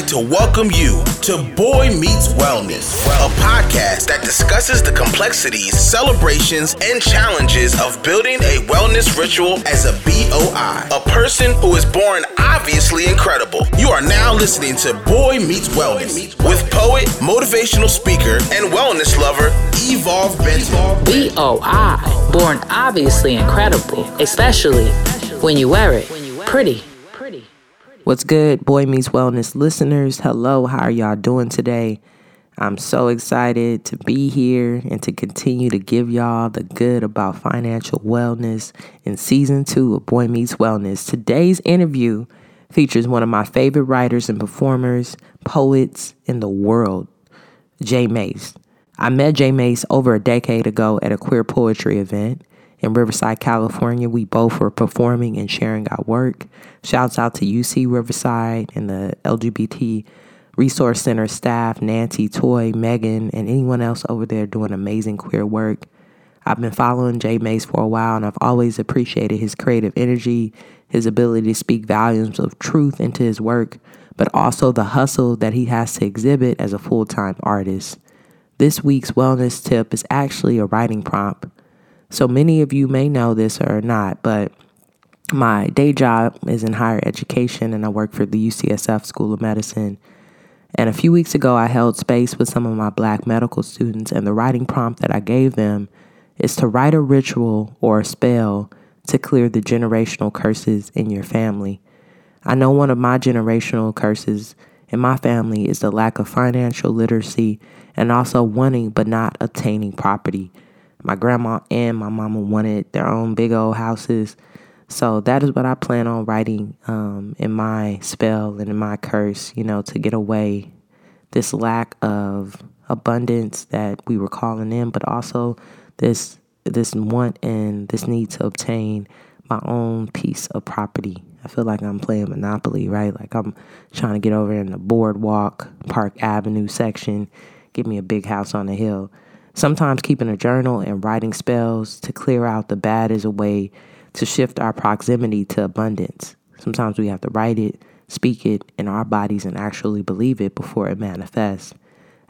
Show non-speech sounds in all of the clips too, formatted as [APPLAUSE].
like to welcome you to BOI Meets Wellness, a podcast that discusses the complexities, celebrations, and challenges of building a wellness ritual as a BOI, a person who is born obviously incredible. You are now listening to BOI Meets Wellness with poet, motivational speaker, and wellness lover Evolve Benton. BOI, born obviously incredible, especially when you wear it pretty. What's good, BOI Meets Wellness listeners? Hello, how are y'all doing today? I'm so excited to be here and to continue to give y'all the good about financial wellness in season two of BOI Meets Wellness. Today's interview features one of my favorite writers and performers, poets in the world, J Mase. I met J Mase over a decade ago at a queer poetry event in Riverside, California. We both were performing and sharing our work. Shouts out to UC Riverside and the LGBT Resource Center staff, Nancy, Toy, Megan, and anyone else over there doing amazing queer work. I've been following J Mase for a while and I've always appreciated his creative energy, his ability to speak volumes of truth into his work, but also the hustle that he has to exhibit as a full time artist. This week's wellness tip is actually a writing prompt. So many of you may know this or not, but my day job is in higher education and I work for the UCSF School of Medicine. And a few weeks ago, I held space with some of my black medical students, and the writing prompt that I gave them is to write a ritual or a spell to clear the generational curses in your family. I know one of my generational curses in my family is the lack of financial literacy and also wanting but not obtaining property. My grandma and my mama wanted their own big old houses. So that is what I plan on writing um, in my spell and in my curse, you know, to get away this lack of abundance that we were calling in, but also this this want and this need to obtain my own piece of property. I feel like I'm playing Monopoly, right? Like I'm trying to get over in the boardwalk, Park Avenue section, give me a big house on the hill. Sometimes keeping a journal and writing spells to clear out the bad is a way to shift our proximity to abundance. Sometimes we have to write it, speak it in our bodies, and actually believe it before it manifests.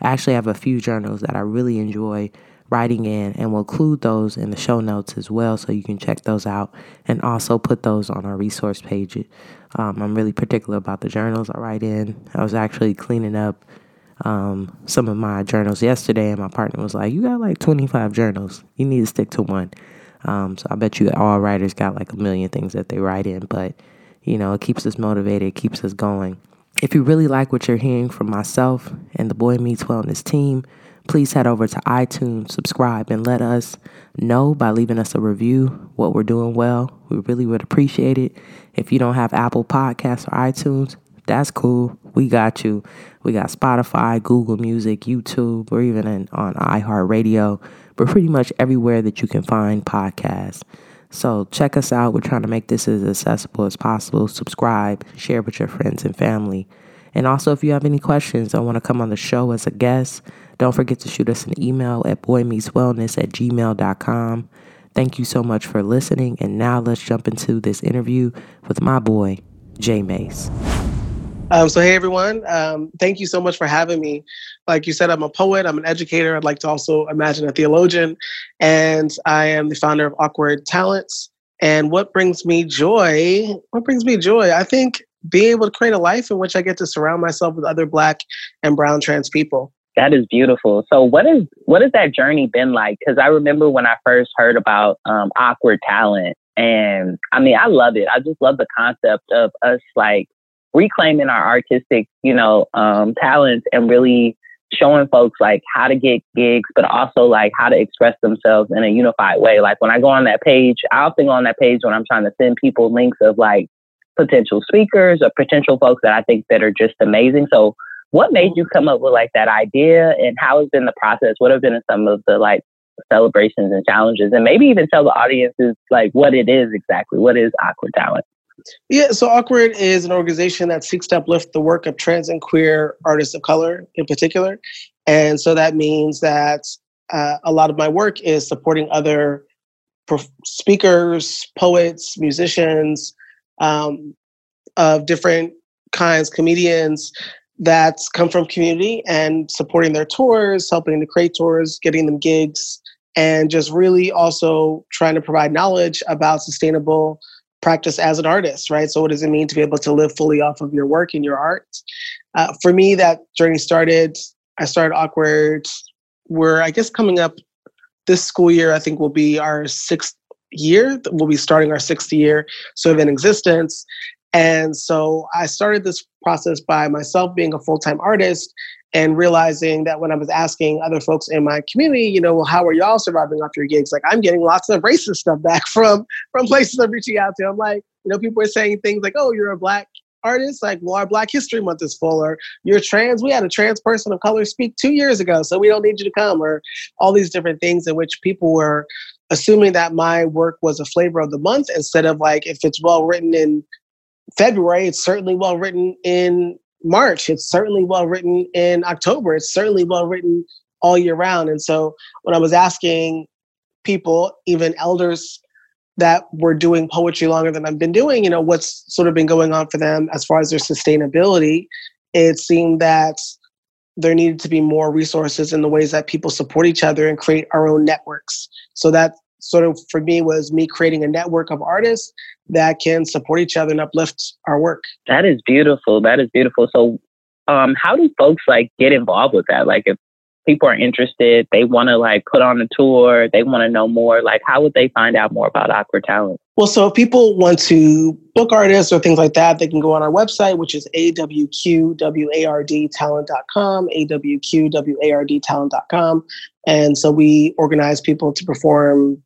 I actually have a few journals that I really enjoy writing in and we'll include those in the show notes as well so you can check those out and also put those on our resource page. Um, I'm really particular about the journals I write in. I was actually cleaning up um, some of my journals yesterday, and my partner was like, "You got like 25 journals. You need to stick to one." Um, so I bet you all writers got like a million things that they write in, but you know, it keeps us motivated, it keeps us going. If you really like what you're hearing from myself and the BOI Meets Wellness team, please head over to iTunes, subscribe, and let us know by leaving us a review what we're doing well. We really would appreciate it. If you don't have Apple Podcasts or iTunes, that's cool. We got you. We got Spotify, Google Music, YouTube, or even in, on iHeartRadio. But pretty much everywhere that you can find podcasts. So check us out. We're trying to make this as accessible as possible. Subscribe, share with your friends and family. And also, if you have any questions or want to come on the show as a guest, don't forget to shoot us an email at boimeetswellness at gmail.com. Thank you so much for listening. And now let's jump into this interview with my boy, J Mase. Um, so, hey everyone, um, thank you so much for having me. Like you said, I'm a poet, I'm an educator. I'd like to also imagine a theologian, and I am the founder of awQward Talents. And what brings me joy? What brings me joy? I think being able to create a life in which I get to surround myself with other Black and Brown trans people. That is beautiful. So, what is what has that journey been like? Because I remember when I first heard about um, awQward Talent, and I mean, I love it. I just love the concept of us like reclaiming our artistic, you know, um, talents and really showing folks like how to get gigs, but also like how to express themselves in a unified way. Like when I go on that page, I often go on that page when I'm trying to send people links of like potential speakers or potential folks that I think that are just amazing. So what made you come up with like that idea and how has been the process? What have been some of the like celebrations and challenges? And maybe even tell the audiences like what it is exactly. What is awQward Talent? Yeah, so awQward is an organization that seeks to uplift the work of trans and queer artists of color in particular. And so that means that uh, a lot of my work is supporting other speakers, poets, musicians um, of different kinds, comedians, that come from community and supporting their tours, helping to create tours, getting them gigs, and just really also trying to provide knowledge about sustainable practice as an artist, right? So, what does it mean to be able to live fully off of your work and your art? Uh, for me, that journey started. I started awQward. We're, I guess, coming up this school year. I think will be our sixth year. We'll be starting our sixth year sort of in existence. And so I started this process by myself being a full time artist and realizing that when I was asking other folks in my community, you know, well, how are y'all surviving off your gigs? Like I'm getting lots of racist stuff back [LAUGHS] from from places I'm reaching out to. I'm like, you know, people are saying things like, oh, you're a black artist, like, well, our Black History Month is full, or you're trans. We had a trans person of color speak two years ago, so we don't need you to come, or all these different things in which people were assuming that my work was a flavor of the month instead of like if it's well written in February, it's certainly well written in March. It's certainly well written in October. It's certainly well written all year round. And so when I was asking people, even elders that were doing poetry longer than I've been doing, you know, what's sort of been going on for them as far as their sustainability, it seemed that there needed to be more resources in the ways that people support each other and create our own networks. So that sort of for me was me creating a network of artists that can support each other and uplift our work. That is beautiful. That is beautiful. So, um, how do folks like get involved with that? Like, if people are interested, they want to like put on a tour, they want to know more. Like, how would they find out more about awQward Talent? Well, so if people want to book artists or things like that, they can go on our website, which is awqwardtalent.com, awqwardtalent.com. And so we organize people to perform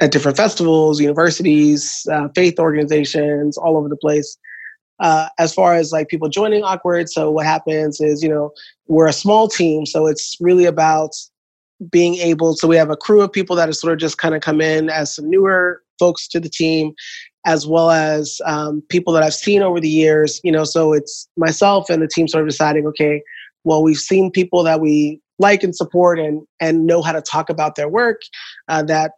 at different festivals, universities, uh, faith organizations, all over the place. Uh, as far as like people joining awQward, so what happens is, you know, we're a small team, so it's really about being able. So we have a crew of people that are sort of just kind of come in as some newer folks to the team, as well as um, people that I've seen over the years. You know, so it's myself and the team sort of deciding, okay, well, we've seen people that we like and support and and know how to talk about their work uh, that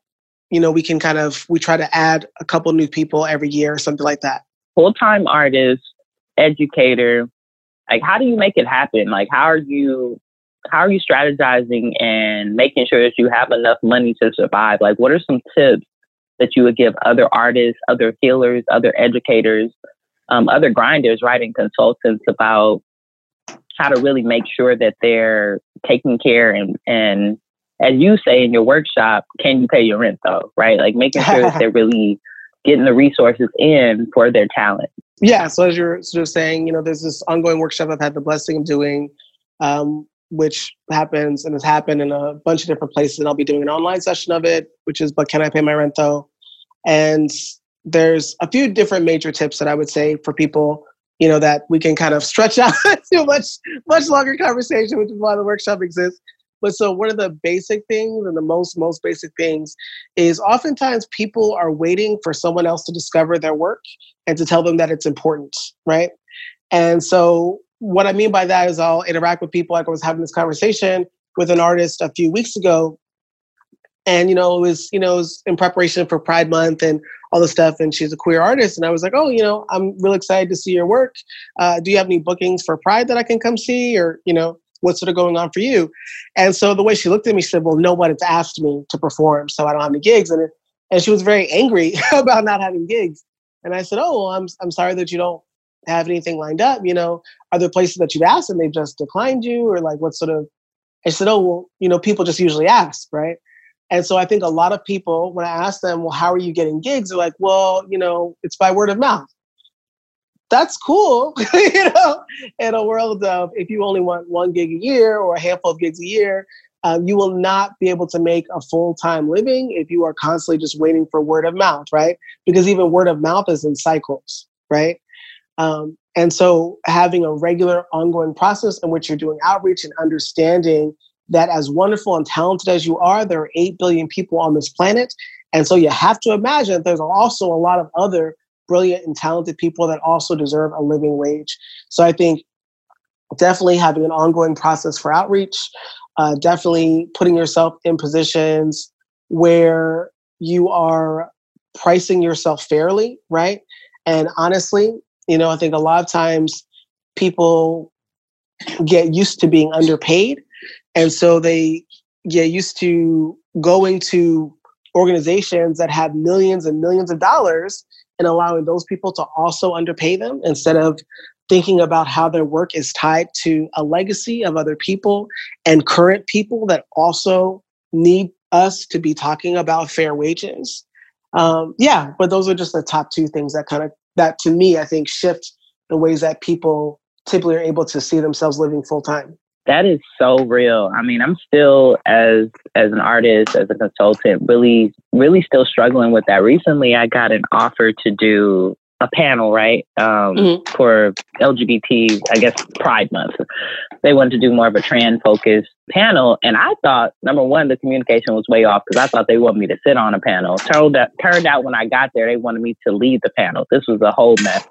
you know, we can kind of we try to add a couple new people every year or something like that. Full time artist, educator, like how do you make it happen? Like how are you how are you strategizing and making sure that you have enough money to survive? Like what are some tips that you would give other artists, other healers, other educators, um, other grinders, writing consultants about how to really make sure that they're taking care and and as you say in your workshop, can you pay your rent though? Right? Like making sure that they're [LAUGHS] really getting the resources in for their talent. Yeah. So as you're sort of saying, you know, there's this ongoing workshop I've had the blessing of doing, um, which happens and has happened in a bunch of different places. And I'll be doing an online session of it, which is, but can I pay my rent though? And there's a few different major tips that I would say for people, you know, that we can kind of stretch [LAUGHS] out to a much, much longer conversation, which is why the workshop exists. But so one of the basic things and the most, most basic things is oftentimes people are waiting for someone else to discover their work and to tell them that it's important, right? And so what I mean by that is I'll interact with people like I was having this conversation with an artist a few weeks ago. And you know, it was, you know, it was in preparation for Pride Month and all the stuff. And she's a queer artist. And I was like, oh, you know, I'm really excited to see your work. Uh, do you have any bookings for Pride that I can come see? Or, you know, what's sort of going on for you? And so the way she looked at me, she said, well, nobody's asked me to perform, so I don't have any gigs. And, and she was very angry [LAUGHS] about not having gigs. And I said, oh, well, I'm, I'm sorry that you don't have anything lined up. You know, are there places that you've asked and they've just declined you or like what sort of, I said, oh, well, you know, people just usually ask, right? And so I think a lot of people, when I ask them, well, how are you getting gigs? They're like, well, you know, it's by word of mouth that's cool, [LAUGHS] you know, in a world of if you only want one gig a year or a handful of gigs a year, um, you will not be able to make a full time living if you are constantly just waiting for word of mouth, right? Because even word of mouth is in cycles, right? Um, and so having a regular ongoing process in which you're doing outreach and understanding that as wonderful and talented as you are, there are 8 billion people on this planet. And so you have to imagine there's also a lot of other brilliant and talented people that also deserve a living wage. So I think definitely having an ongoing process for outreach, uh, definitely putting yourself in positions where you are pricing yourself fairly, right? And honestly, you know, I think a lot of times people get used to being underpaid. And so they get used to going to organizations that have millions and millions of dollars and allowing those people to also underpay them instead of thinking about how their work is tied to a legacy of other people and current people that also need us to be talking about fair wages. Um, yeah, but those are just the top two things that kind of that to me I think shift the ways that people typically are able to see themselves living full time. That is so real. I mean, I'm still as as an artist, as a consultant, really, really still struggling with that. Recently, I got an offer to do a panel, right, um, mm-hmm. for LGBT, I guess, Pride Month. They wanted to do more of a trans focused panel. And I thought, number one, the communication was way off because I thought they wanted me to sit on a panel. Turned out, turned out when I got there, they wanted me to lead the panel. This was a whole mess.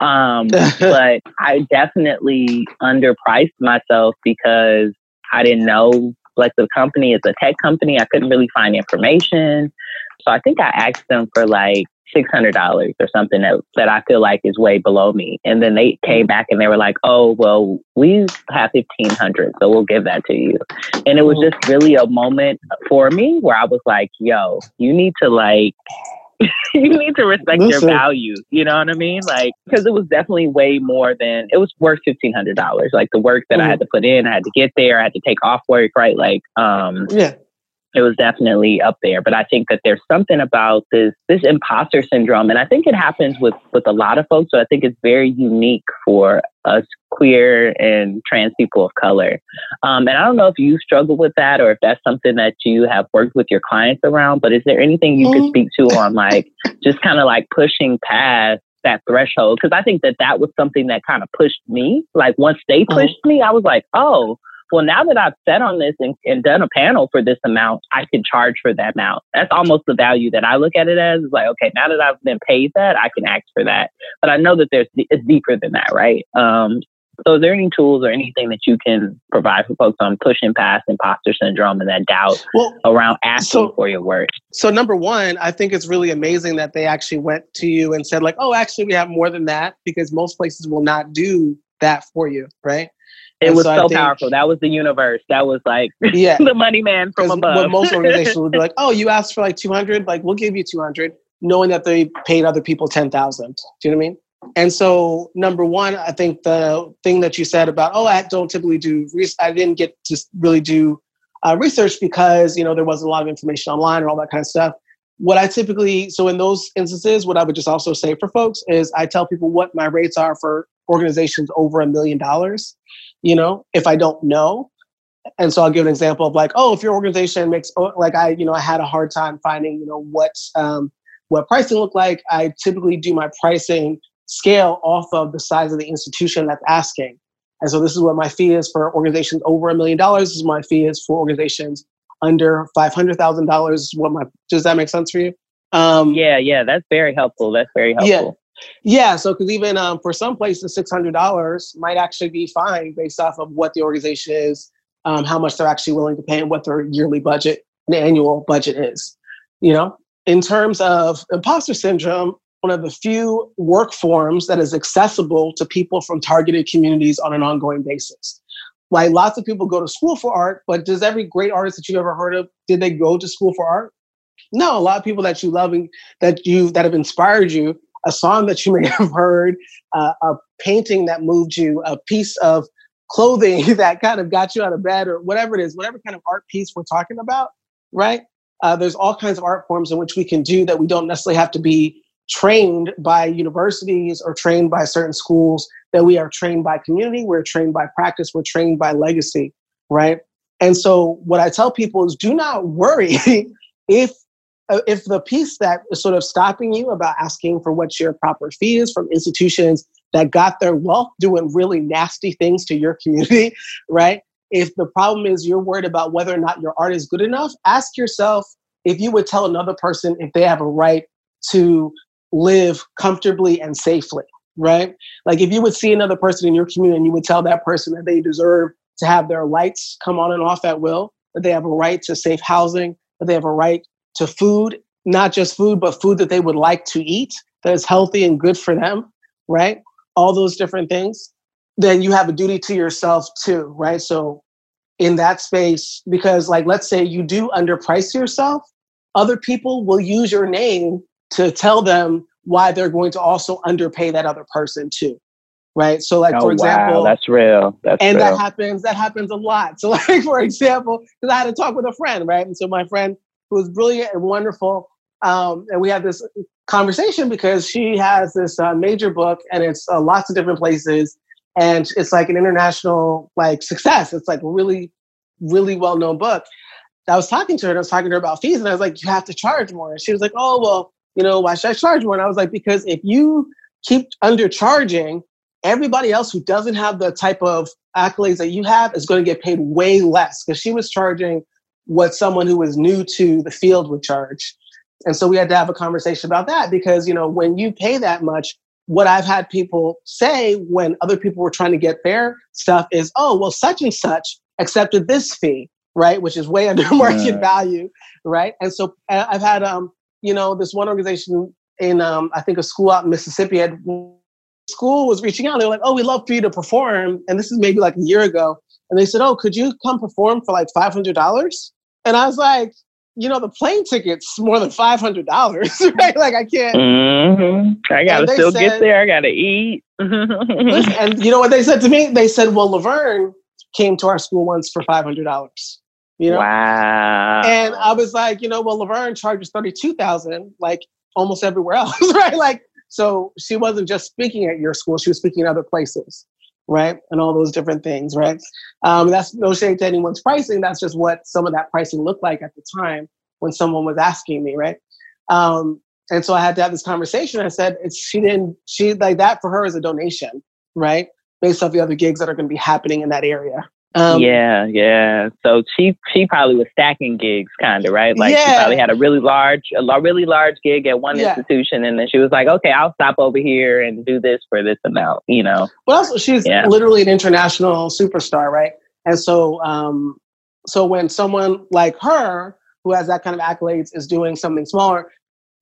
Um, [LAUGHS] but I definitely underpriced myself because I didn't know, like, the company is a tech company. I couldn't really find information. So I think I asked them for like six hundred dollars or something that, that I feel like is way below me. And then they came back and they were like, "Oh, well, we have fifteen hundred, so we'll give that to you." And it was just really a moment for me where I was like, "Yo, you need to like." [LAUGHS] you need to respect Listen. your value. You know what I mean? Like, because it was definitely way more than it was worth fifteen hundred dollars. Like the work that mm-hmm. I had to put in, I had to get there, I had to take off work, right? Like, um, yeah it was definitely up there. But I think that there's something about this this imposter syndrome, and I think it happens with with a lot of folks. So I think it's very unique for us queer and trans people of color. Um, and I don't know if you struggle with that or if that's something that you have worked with your clients around. But is there anything you mm-hmm. could speak to on like [LAUGHS] just kind of like pushing past that threshold because I think that that was something that kind of pushed me. Like once they uh-huh. pushed me, I was like, oh, well, now that I've sat on this and, and done a panel for this amount, I can charge for that amount. That's almost the value that I look at it as. Is like, okay, now that I've been paid that, I can ask for that. But I know that there's it's deeper than that, right? Um, so, is there any tools or anything that you can provide for folks on pushing past imposter syndrome and that doubt well, around asking so, for your work? So, number one, I think it's really amazing that they actually went to you and said, like, oh, actually, we have more than that because most places will not do that for you, right? It and was so, so powerful. That was the universe. That was like [LAUGHS] yeah. the money man from above. What most organizations would be like, [LAUGHS] oh, you asked for like 200, like we'll give you 200, knowing that they paid other people 10,000. Do you know what I mean? And so, number one, I think the thing that you said about, oh, I don't typically do, research, I didn't get to really do uh, research because, you know, there wasn't a lot of information online and all that kind of stuff. What I typically, so in those instances, what I would just also say for folks is I tell people what my rates are for organizations over a million dollars you know, if I don't know. And so I'll give an example of like, oh, if your organization makes oh, like I, you know, I had a hard time finding, you know, what um, what pricing looked like. I typically do my pricing scale off of the size of the institution that's asking. And so this is what my fee is for organizations over a million dollars. This is my fee is for organizations under five hundred thousand dollars. What my does that make sense for you? Um, yeah, yeah, that's very helpful. That's very helpful. Yeah. So because even um, for some places, six hundred dollars might actually be fine based off of what the organization is, um, how much they're actually willing to pay, and what their yearly budget, and annual budget is. You know, in terms of imposter syndrome, one of the few work forms that is accessible to people from targeted communities on an ongoing basis. Like lots of people go to school for art, but does every great artist that you've ever heard of did they go to school for art? No, a lot of people that you love and that you that have inspired you a song that you may [LAUGHS] have heard, uh, a painting that moved you, a piece of clothing [LAUGHS] that kind of got you out of bed, or whatever it is, whatever kind of art piece we're talking about, right? Uh, there's all kinds of art forms in which we can do that we don't necessarily have to be trained by universities or trained by certain schools, that we are trained by community, we're trained by practice, we're trained by legacy, right? And so, what I tell people is do not worry [LAUGHS] if Uh, if the piece that is sort of stopping you about asking for what your proper fee is from institutions that got their wealth doing really nasty things to your [LAUGHS] community, right? If the problem is you're worried about whether or not your art is good enough, ask yourself if you would tell another person if they have a right to live comfortably and safely, right? Like if you would see another person in your community and you would tell that person that they deserve to have their lights come on and off at will, that they have a right to safe housing, that they have a right to food, not just food, but food that they would like to eat that is healthy and good for them, right? All those different things. then you have a duty to yourself too, right? So in that space, because like let's say you do underprice yourself, other people will use your name to tell them why they're going to also underpay that other person too. Right. So like oh, for example, wow, that's real. That's and real. that happens, that happens a lot. [LAUGHS] So like for example, because I had to talk with a friend, right? And so my friend who was brilliant and wonderful, um, and we had this conversation because she has this uh, major book and it's uh, lots of different places and it's like an international like success. It's like a really, really well known book. I was talking to her and I was talking to her about fees and I was like, you have to charge more. And she was like, oh well, you know, why should I charge more? And I was like, because if you keep undercharging, everybody else who doesn't have the type of accolades that you have is going to get paid way less because she was charging what someone who was new to the field would charge. And so we had to have a conversation about that because, you know, when you pay that much, what I've had people say when other people were trying to get their stuff is, oh, well, such and such accepted this fee, right? Which is way [LAUGHS] under market value, right? And so I've had um, you know, this one organization in, um, I think, a school out in Mississippi had school was reaching out. They're like, "Oh, we love for you to perform," and this is maybe like a year ago. And they said, "Oh, could you come perform for like five hundred dollars?" And I was like, "You know, the plane ticket's more than five hundred dollars, [LAUGHS] right? Like, I can't." Mm-hmm. I gotta still said, get there. I gotta eat. [LAUGHS] and you know what they said to me? They said, "Well, Laverne came to our school once for five hundred dollars." You know? Wow. And I was like, you know, well, Laverne charges 32,000 like almost everywhere else, [LAUGHS] right? Like, so she wasn't just speaking at your school, she was speaking at other places, right? And all those different things, right? Um, that's no shade to anyone's pricing. That's just what some of that pricing looked like at the time when someone was asking me, right? Um, and so I had to have this conversation. I said, it's, she didn't, she like that for her is a donation, right? Based off the other gigs that are going to be happening in that area. Um, yeah, yeah. So she she probably was stacking gigs, kind of right. Like yeah. she probably had a really large, a really large gig at one yeah. institution, and then she was like, "Okay, I'll stop over here and do this for this amount." You know. Well, also she's yeah. literally an international superstar, right? And so, um, so when someone like her, who has that kind of accolades, is doing something smaller,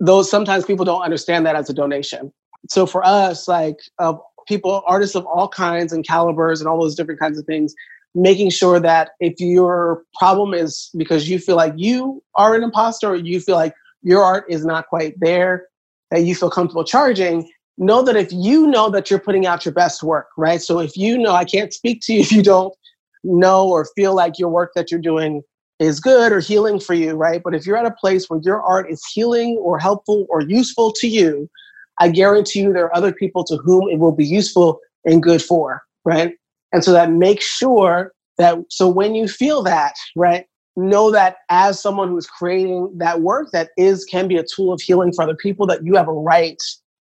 those sometimes people don't understand that as a donation. So for us, like of people, artists of all kinds and calibers and all those different kinds of things making sure that if your problem is because you feel like you are an imposter or you feel like your art is not quite there, that you feel comfortable charging, know that if you know that you're putting out your best work, right? So if you know, I can't speak to you [LAUGHS] if you don't know or feel like your work that you're doing is good or healing for you, right? But if you're at a place where your art is healing or helpful or useful to you, I guarantee you there are other people to whom it will be useful and good for, right? And so that makes sure that, so when you feel that, right, know that as someone who's creating that work that is, can be a tool of healing for other people, that you have a right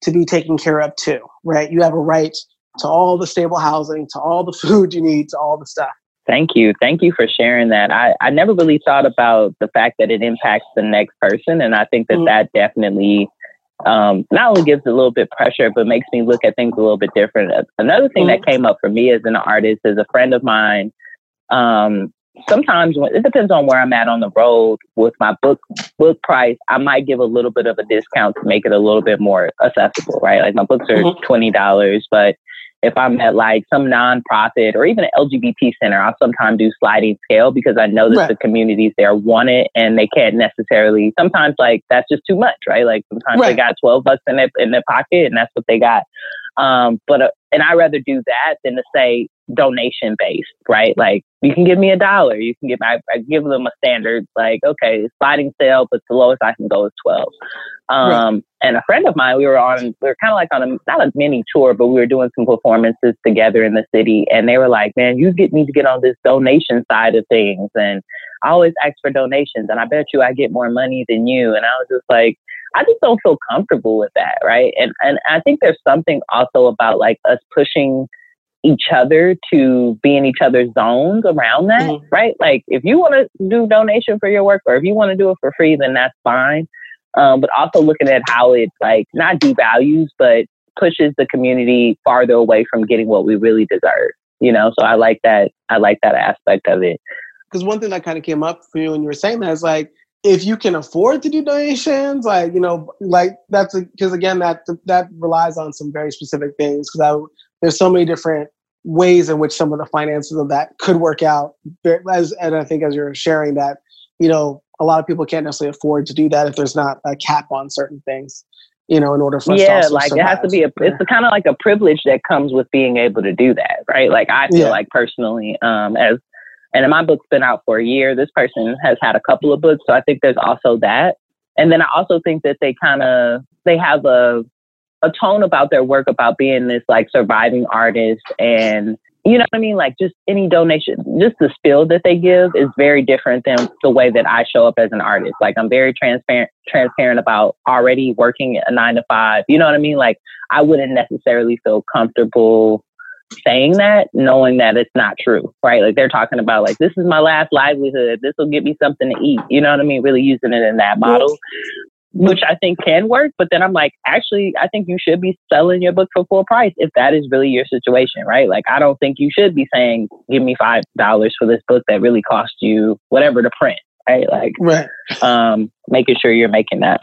to be taken care of too, right? You have a right to all the stable housing, to all the [LAUGHS] food you need, to all the stuff. Thank you. Thank you for sharing that. I, I never really thought about the fact that it impacts the next person. And I think that mm-hmm. that definitely um, not only gives a little bit pressure, but makes me look at things a little bit different. Another thing mm-hmm. that came up for me as an artist is a friend of mine. Um, sometimes when, it depends on where I'm at on the road with my book book price. I might give a little bit of a discount to make it a little bit more accessible, right? Like my books are mm-hmm. twenty dollars, but if I'm at like some nonprofit or even an LGBT center, I'll sometimes do sliding scale because I know that right. the communities there want it and they can't necessarily. Sometimes like that's just too much, right? Like sometimes right. they got twelve bucks in their in their pocket and that's what they got. Um, but uh, and I rather do that than to say donation based, right? Like you can give me a dollar, you can give I, I give them a standard like okay sliding scale, but the lowest I can go is twelve. Um, right. And a friend of mine, we were on we were kind of like on a not a mini tour, but we were doing some performances together in the city, and they were like, "Man, you get me to get on this donation side of things," and I always ask for donations, and I bet you I get more money than you, and I was just like I just don't feel comfortable with that, right? And and I think there's something also about like us pushing each other to be in each other's zones around that, mm-hmm. right? Like if you want to do donation for your work or if you want to do it for free, then that's fine. Um, but also looking at how it like not devalues, but pushes the community farther away from getting what we really deserve. You know, so I like that. I like that aspect of it. Because one thing that kind of came up for you when you were saying that is like if you can afford to do donations, like you know, like that's because again that that relies on some very specific things. Because I there's so many different ways in which some of the finances of that could work out. As, and I think as you're sharing that, you know, a lot of people can't necessarily afford to do that if there's not a cap on certain things you know, in order for yeah, like survive. it has to be a. It's kind of like a privilege that comes with being able to do that, right? Like I feel yeah. like personally, um, as and my book's been out for a year. This person has had a couple of books, so I think there's also that. And then I also think that they kind of they have a a tone about their work about being this like surviving artist and you know what I mean? Like just any donation, just the spill that they give is very different than the way that I show up as an artist. Like I'm very transparent, transparent about already working a nine to five. You know what I mean? Like I wouldn't necessarily feel comfortable saying that, knowing that it's not true, right? Like they're talking about like this is my last livelihood. This will get me something to eat. You know what I mean? Really using it in that model which I think can work. But then I'm like, actually, I think you should be selling your book for full price if that is really your situation, right? Like, I don't think you should be saying, give me $5 for this book that really cost you whatever to print, right? Like, right. Um, making sure you're making that.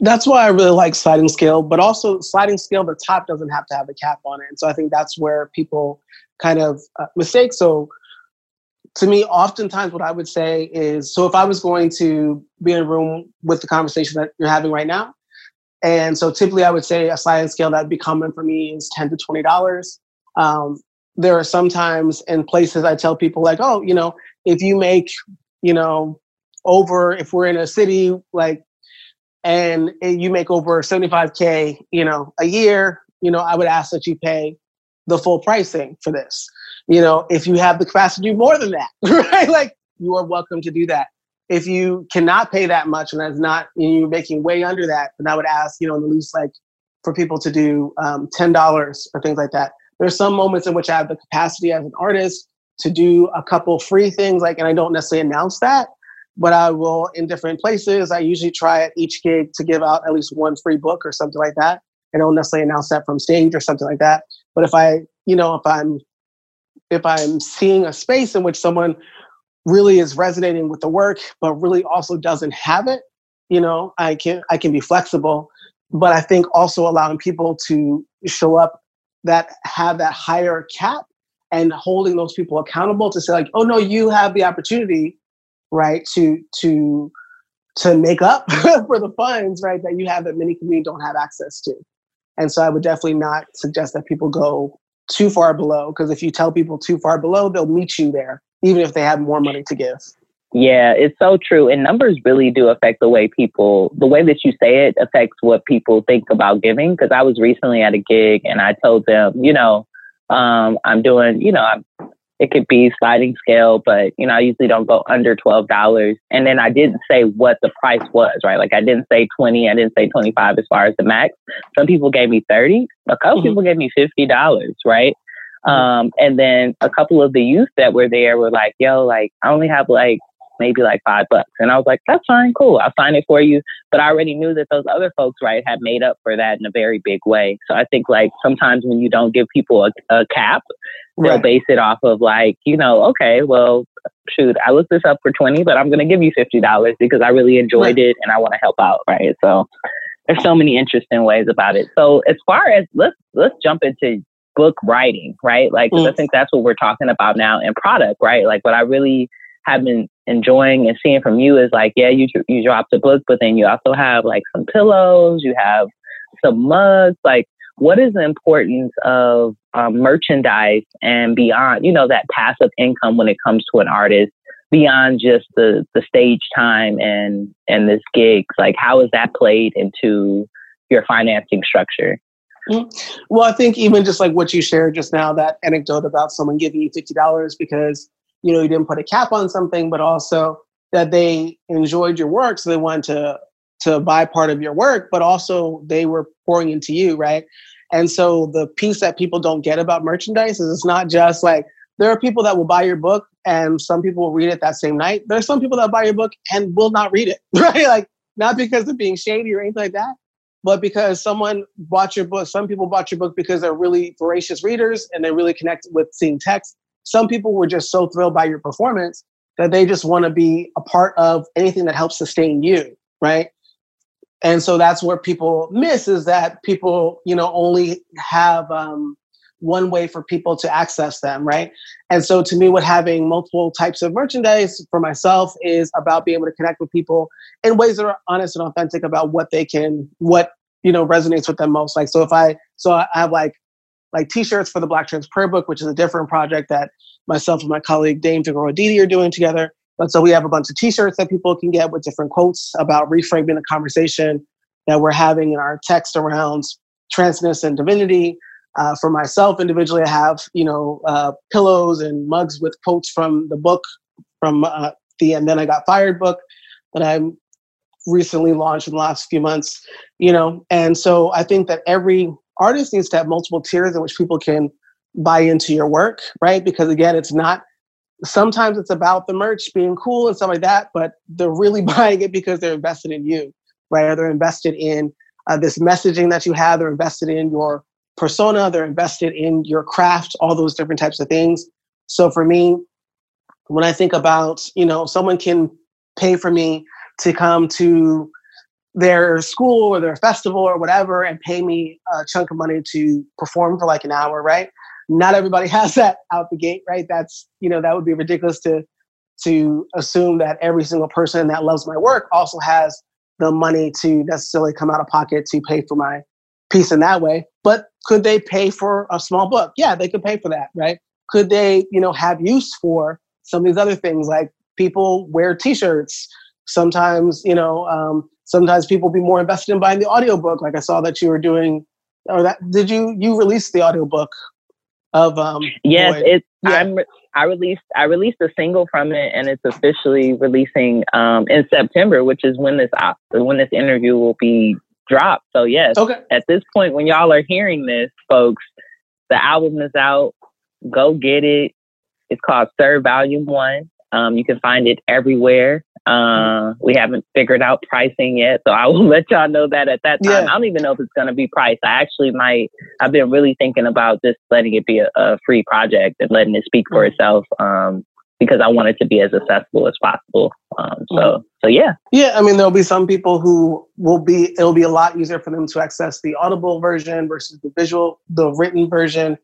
That's why I really like sliding scale, but also sliding scale, the top doesn't have to have a cap on it. And so I think that's where people kind of uh, mistake. So to me, oftentimes what I would say is so if I was going to be in a room with the conversation that you're having right now, and so typically I would say a sliding scale that would be common for me is 10 to $20. Um, there are sometimes in places I tell people like, oh, you know, if you make, you know, over, if we're in a city like, and you make over 75K, you know, a year, you know, I would ask that you pay the full pricing for this. You know, if you have the capacity to do more than that, [LAUGHS] right? Like you are welcome to do that. If you cannot pay that much and that's not know, you're making way under that, then I would ask, you know, in the least like for people to do um, ten dollars or things like that. There's some moments in which I have the capacity as an artist to do a couple free things, like, and I don't necessarily announce that, but I will in different places. I usually try at each gig to give out at least one free book or something like that. I don't necessarily announce that from stage or something like that. But if I, you know, if I'm if I'm seeing a space in which someone really is resonating with the work, but really also doesn't have it, you know, I can I can be flexible. But I think also allowing people to show up that have that higher cap and holding those people accountable to say like, oh no, you have the opportunity, right, to to to make up [LAUGHS] for the funds, right, that you have that many communities don't have access to. And so I would definitely not suggest that people go too far below because if you tell people too far below, they'll meet you there, even if they have more money to give. Yeah, it's so true. And numbers really do affect the way people, the way that you say it affects what people think about giving. Because I was recently at a gig and I told them, you know, um, I'm doing, you know, I'm it could be sliding scale, but you know, I usually don't go under twelve dollars. And then I didn't say what the price was, right? Like I didn't say twenty, I didn't say twenty five as far as the max. Some people gave me thirty, a couple mm-hmm. people gave me fifty dollars, right? Um, and then a couple of the youth that were there were like, "Yo, like I only have like maybe like five bucks. And I was like, that's fine, cool. I'll sign it for you. But I already knew that those other folks, right, had made up for that in a very big way. So I think like sometimes when you don't give people a, a cap, they'll right. base it off of like, you know, okay, well, shoot, I looked this up for 20, but I'm going to give you $50 because I really enjoyed right. it and I want to help out. Right. So there's so many interesting ways about it. So as far as let's, let's jump into book writing, right? Like, mm. I think that's what we're talking about now in product, right? Like what I really have been enjoying and seeing from you is like, yeah, you you dropped a book, but then you also have like some pillows, you have some mugs. Like, what is the importance of um, merchandise and beyond? You know, that passive income when it comes to an artist beyond just the the stage time and and this gigs. Like, how is that played into your financing structure? Mm-hmm. Well, I think even just like what you shared just now, that anecdote about someone giving you fifty dollars because you know you didn't put a cap on something but also that they enjoyed your work so they wanted to to buy part of your work but also they were pouring into you right? And so the piece that people don't get about merchandise is it's not just like there are people that will buy your book and some people will read it that same night. There are some people that buy your book and will not read it [LAUGHS] right? Like not because of being shady or anything like that but because someone bought your book some people bought your book because they're really voracious readers and they really connect with seeing text some people were just so thrilled by your performance that they just want to be a part of anything that helps sustain you, right? And so that's where people miss is that people, you know, only have um, one way for people to access them, right? And so to me, what having multiple types of merchandise for myself is about being able to connect with people in ways that are honest and authentic about what they can, what you know resonates with them most. Like so, if I so I have like like t-shirts for the Black Trans Prayer Book, which is a different project that myself and my colleague Dane Figueroa are doing together. But so we have a bunch of t-shirts that people can get with different quotes about reframing the conversation that we're having in our text around transness and divinity. Uh, for myself individually, I have you know uh, pillows and mugs with quotes from the book from uh, the and then I got fired book that I'm recently launched in the last few months. You know, and so I think that every artist needs to have multiple tiers in which people can buy into your work, right? Because again, it's not sometimes it's about the merch being cool and stuff like that, but they're really [LAUGHS] buying it because they're invested in you, right? Or they're invested in uh, this messaging that you have, they're invested in your persona, they're invested in your craft, all those different types of things. So for me, when I think about, you know, someone can pay for me to come to their school or their festival or whatever and pay me a chunk of money to perform for like an hour, right? Not everybody [LAUGHS] has that out the gate, right? That's, you know, that would be ridiculous to to assume that every single person that loves my work also has the money to necessarily come out of pocket to pay for my piece in that way. But could they pay for a small book? Yeah, they could pay for that, right? Could they, you know, have use for some of these other things like people wear t-shirts sometimes you know um, sometimes people be more invested in buying the audiobook like i saw that you were doing or that did you you release the audiobook of um yes Boyd. it's yeah. i'm i released i released a single from it and it's officially releasing um in september which is when this uh, when this interview will be dropped so yes okay. at this point when y'all are hearing this folks the album is out go get it it's called sir volume one um, you can find it everywhere. Uh, we haven't figured out pricing yet, so I will [LAUGHS] let y'all know that at that time. Yeah. I don't even know if it's going to be priced. I actually might. I've been really thinking about just letting it be a, a free project and letting it speak for mm-hmm. itself. Um, because I want it to be as accessible as possible. Um, so, mm-hmm. so yeah. Yeah, I mean, there'll be some people who will be. It'll be a lot easier for them to access the audible version versus the visual, the written version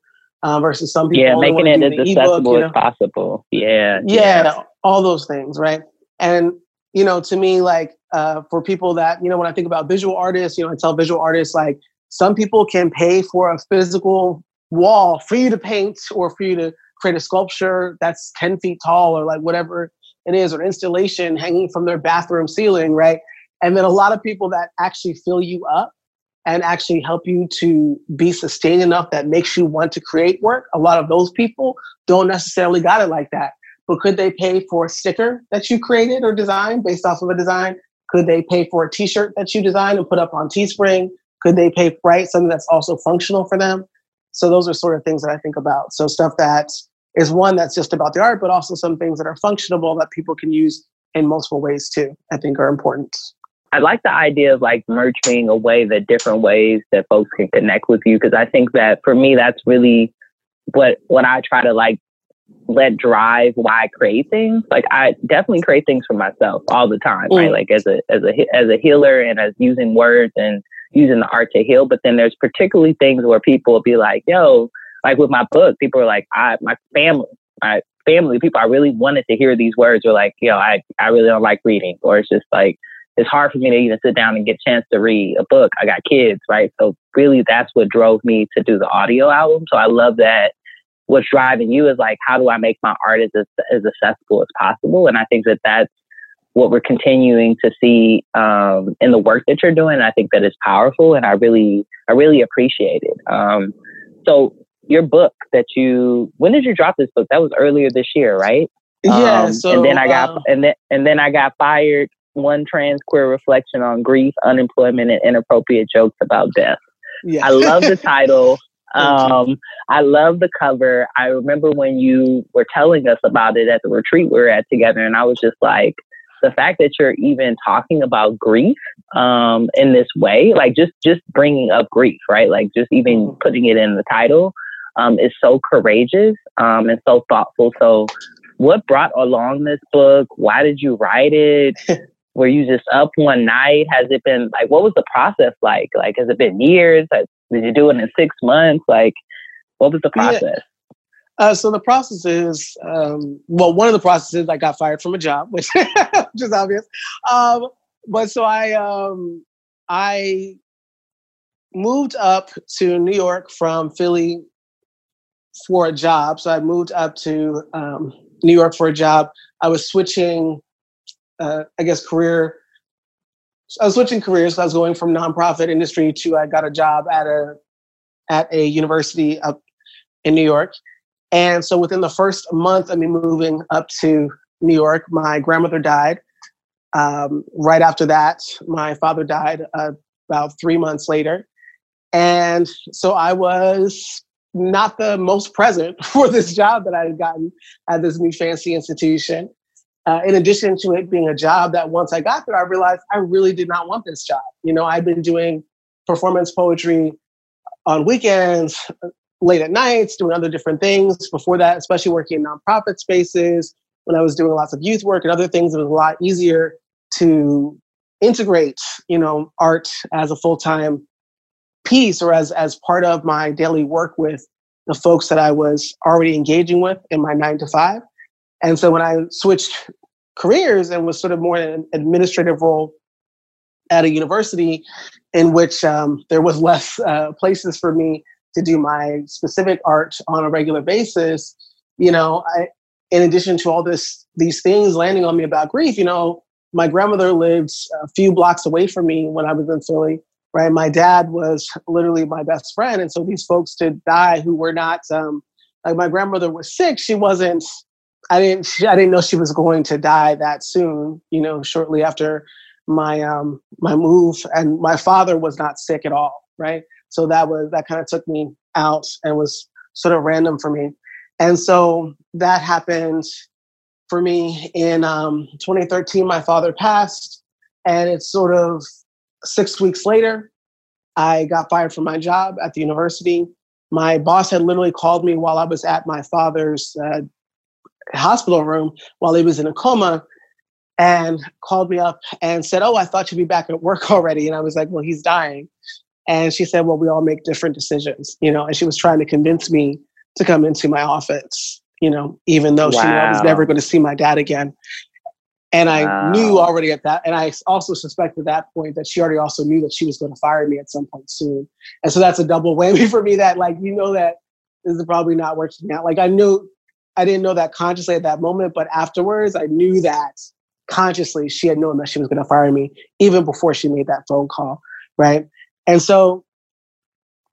uh, versus some people. Yeah, making it as accessible you know? as possible. Yeah, yeah, yeah, all those things, right? And you know, to me, like uh, for people that you know, when I think about visual artists, you know, I tell visual artists like some people can pay for a physical wall for you to paint or for you to create a sculpture that's 10 feet tall or like whatever it is or installation hanging from their bathroom ceiling right and then a lot of people that actually fill you up and actually help you to be sustained enough that makes you want to create work. A lot of those people don't necessarily got it like that. But could they pay for a sticker that you created or designed based off of a design? Could they pay for a t-shirt that you designed and put up on Teespring? Could they pay for right something that's also functional for them? So those are sort of things that I think about. So stuff that is one that's just about the art, but also some things that are functional that people can use in multiple ways too, I think are important. I like the idea of like merch being a way that different ways that folks can connect with you because I think that for me that's really what what I try to like let drive why I create things. Like I definitely create things for myself all the time, mm. right? Like as a as a as a healer and as using words and using the art to heal. But then there's particularly things where people will be like, "Yo," like with my book, people are like, "I my family, my family, people I really wanted to hear these words are like, yo, I I really don't like reading," or it's just like it's hard for me to even sit down and get a chance to read a book. I got kids, right? So really that's what drove me to do the audio album. So I love that what's driving you is like, how do I make my art as, as accessible as possible? And I think that that's what we're continuing to see um, in the work that you're doing. I think that is powerful, and I really, I really appreciate it. Um, so your book that you, when did you drop this book? That was earlier this year, right? Yeah. Um, so, and then I got, um, and then and then I got fired one trans queer reflection on grief, unemployment, and inappropriate jokes about death. Yeah. I love the [LAUGHS] title. Um, I love the cover. I remember when you were telling us about it at the retreat we were at together, and I was just like, the fact that you're even talking about grief um, in this way, like just just bringing up grief, right? Like just even mm-hmm. putting it in the title um, is so courageous um, and so thoughtful. So, what brought along this book? Why did you write it? [LAUGHS] were you just up one night? Has it been like what was the process like? Like has it been years? Like, did you do it in six months? Like What was the process? Yeah. Uh, so the process is, um, well, one of the processes I got fired from a job, which, [LAUGHS] which is obvious. Um, but so I, um, I moved up to New York from Philly for a job. So I moved up to um, New York for a job. I was switching, uh, I guess, career. I was switching careers. I was going from nonprofit industry to I got a job at a at a university up in New York. And so within the first month of me moving up to New York, my grandmother died. Um, right after that, my father died uh, about three months later. And so I was not the most present [LAUGHS] for this job that I had gotten at this new fancy institution. Uh, in addition to it being a job that once I got there, I realized I really did not want this job. You know, I've been doing performance poetry on weekends, late at nights, doing other different things. Before that, especially working in nonprofit spaces, when I was doing lots of youth work and other things, it was a lot easier to integrate, you know, art as a full-time piece or as as part of my daily work with the folks that I was already engaging with in my nine to five. And so when I switched careers and was sort of more in an administrative role at a university in which um, there was less uh, places for me to do my specific art on a regular basis, you know, I, in addition to all this, these things landing on me about grief, you know, my grandmother lived a few blocks away from me when I was in Philly right? My dad was literally my best friend, and so these folks to die who were not um, like my grandmother was sick. She wasn't. I didn't. She, [LAUGHS] I didn't know she was going to die that soon. You know, shortly after my um my move, and my father was not sick at all. Right. So that was that kind of took me out and was sort of random for me. And so that happened for me in um, 2013. My father passed, and it's sort of six weeks later, I got fired from my job at the university. My boss had literally called me while I was at my father's uh, hospital room while he was in a coma and called me up and said, Oh, I thought you'd be back at work [LAUGHS] already. And I was like, Well, he's dying. And she said, Well, we all make different decisions, you know, and she was trying to convince me to come into my office, you know, even though wow. she knew I was never going to see my dad again. And I wow. knew already at that, and I also suspected at that point that she already also knew that she was going to fire me at some point soon. And so that's a double whammy [LAUGHS] for me that, like, you know, that this is probably not working out. Like, I knew, I didn't know that consciously at that moment, but afterwards, I knew that consciously she had known that she was going to fire me even before she made that phone call. Right. And so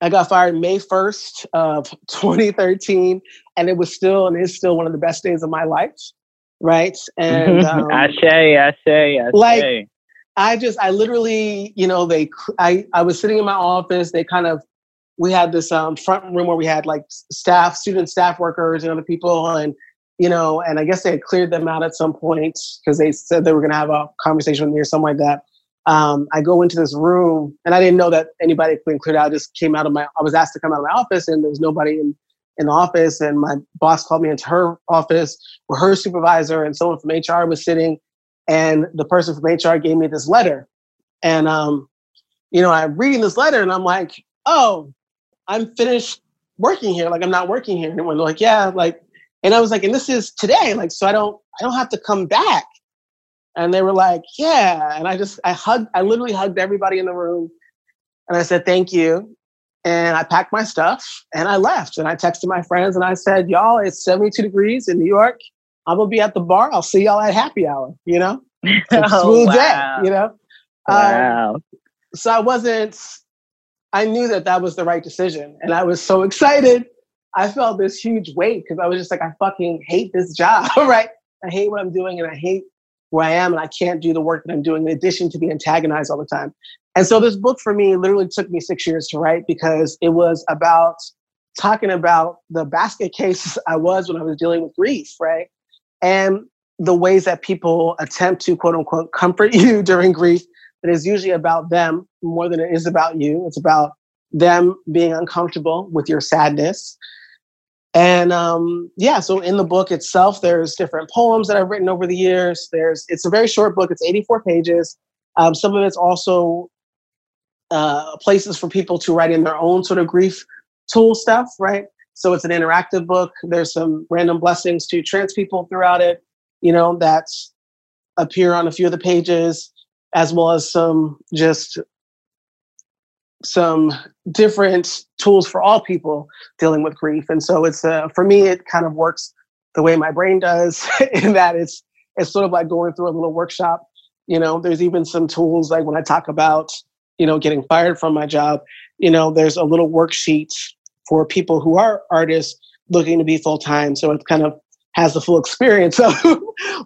I got fired May 1st of 2013, and it was still and is still one of the best days of my life right? And um, I say, I say, I like, say. I just, I literally, you know, they, I, I was sitting in my office. They kind of, we had this um, front room where we had like staff, student staff workers and other people, and you know, and I guess they had cleared them out at some point because they said they were going to have a conversation with me or something like that. Um, I go into this room, and I didn't know that anybody had been cleared out. I just came out of my, I was asked to come out of my office, and there was nobody in in the office and my boss called me into her office where her supervisor and someone from HR was sitting and the person from HR gave me this letter. And um, you know, I'm reading this letter and I'm like, oh, I'm finished working here. Like I'm not working here anymore. They're like, yeah, like, and I was like, and this is today. Like, so I don't I don't have to come back. And they were like, yeah. And I just I hugged, I literally hugged everybody in the room and I said, thank you. And I packed my stuff and I left. And I texted my friends and I said, Y'all, it's 72 degrees in New York. I'm gonna be at the bar. I'll see y'all at happy hour, you know? [LAUGHS] oh, smooth wow. day, you know? Um, wow. Um, so I wasn't, I knew that that was the right decision. And I was so excited. I felt this huge weight because I was just like, I fucking hate this job, [LAUGHS] right? I hate what I'm doing and I hate where I am and I can't do the work that I'm doing in addition to be antagonized all the time. And so this book for me literally took me six years to write because it was about talking about the basket [LAUGHS] case I was when I was dealing with grief, right? And the ways that people attempt to quote unquote comfort [LAUGHS] you during grief that is usually about them more than it is about you. It's about them being uncomfortable with your sadness. And um, yeah, so in the book itself, there's different poems that I've written over the years. There's it's a very short book. It's 84 pages. Um, some of it's also uh, places for people to write in their own sort of grief tool stuff, right? So it's an interactive book. There's some random blessings to trans people throughout it, you know, that appear on a few of the pages, as well as some just some different tools for all people dealing with grief. And so it's uh, for me, it kind of works the way my brain does, [LAUGHS] in that it's it's sort of like going through a little workshop. You know, there's even some tools like when I talk about you know getting fired from my job. You know, there's a little worksheet for people who are artists looking to be full time. So it kind of has the full experience [LAUGHS] of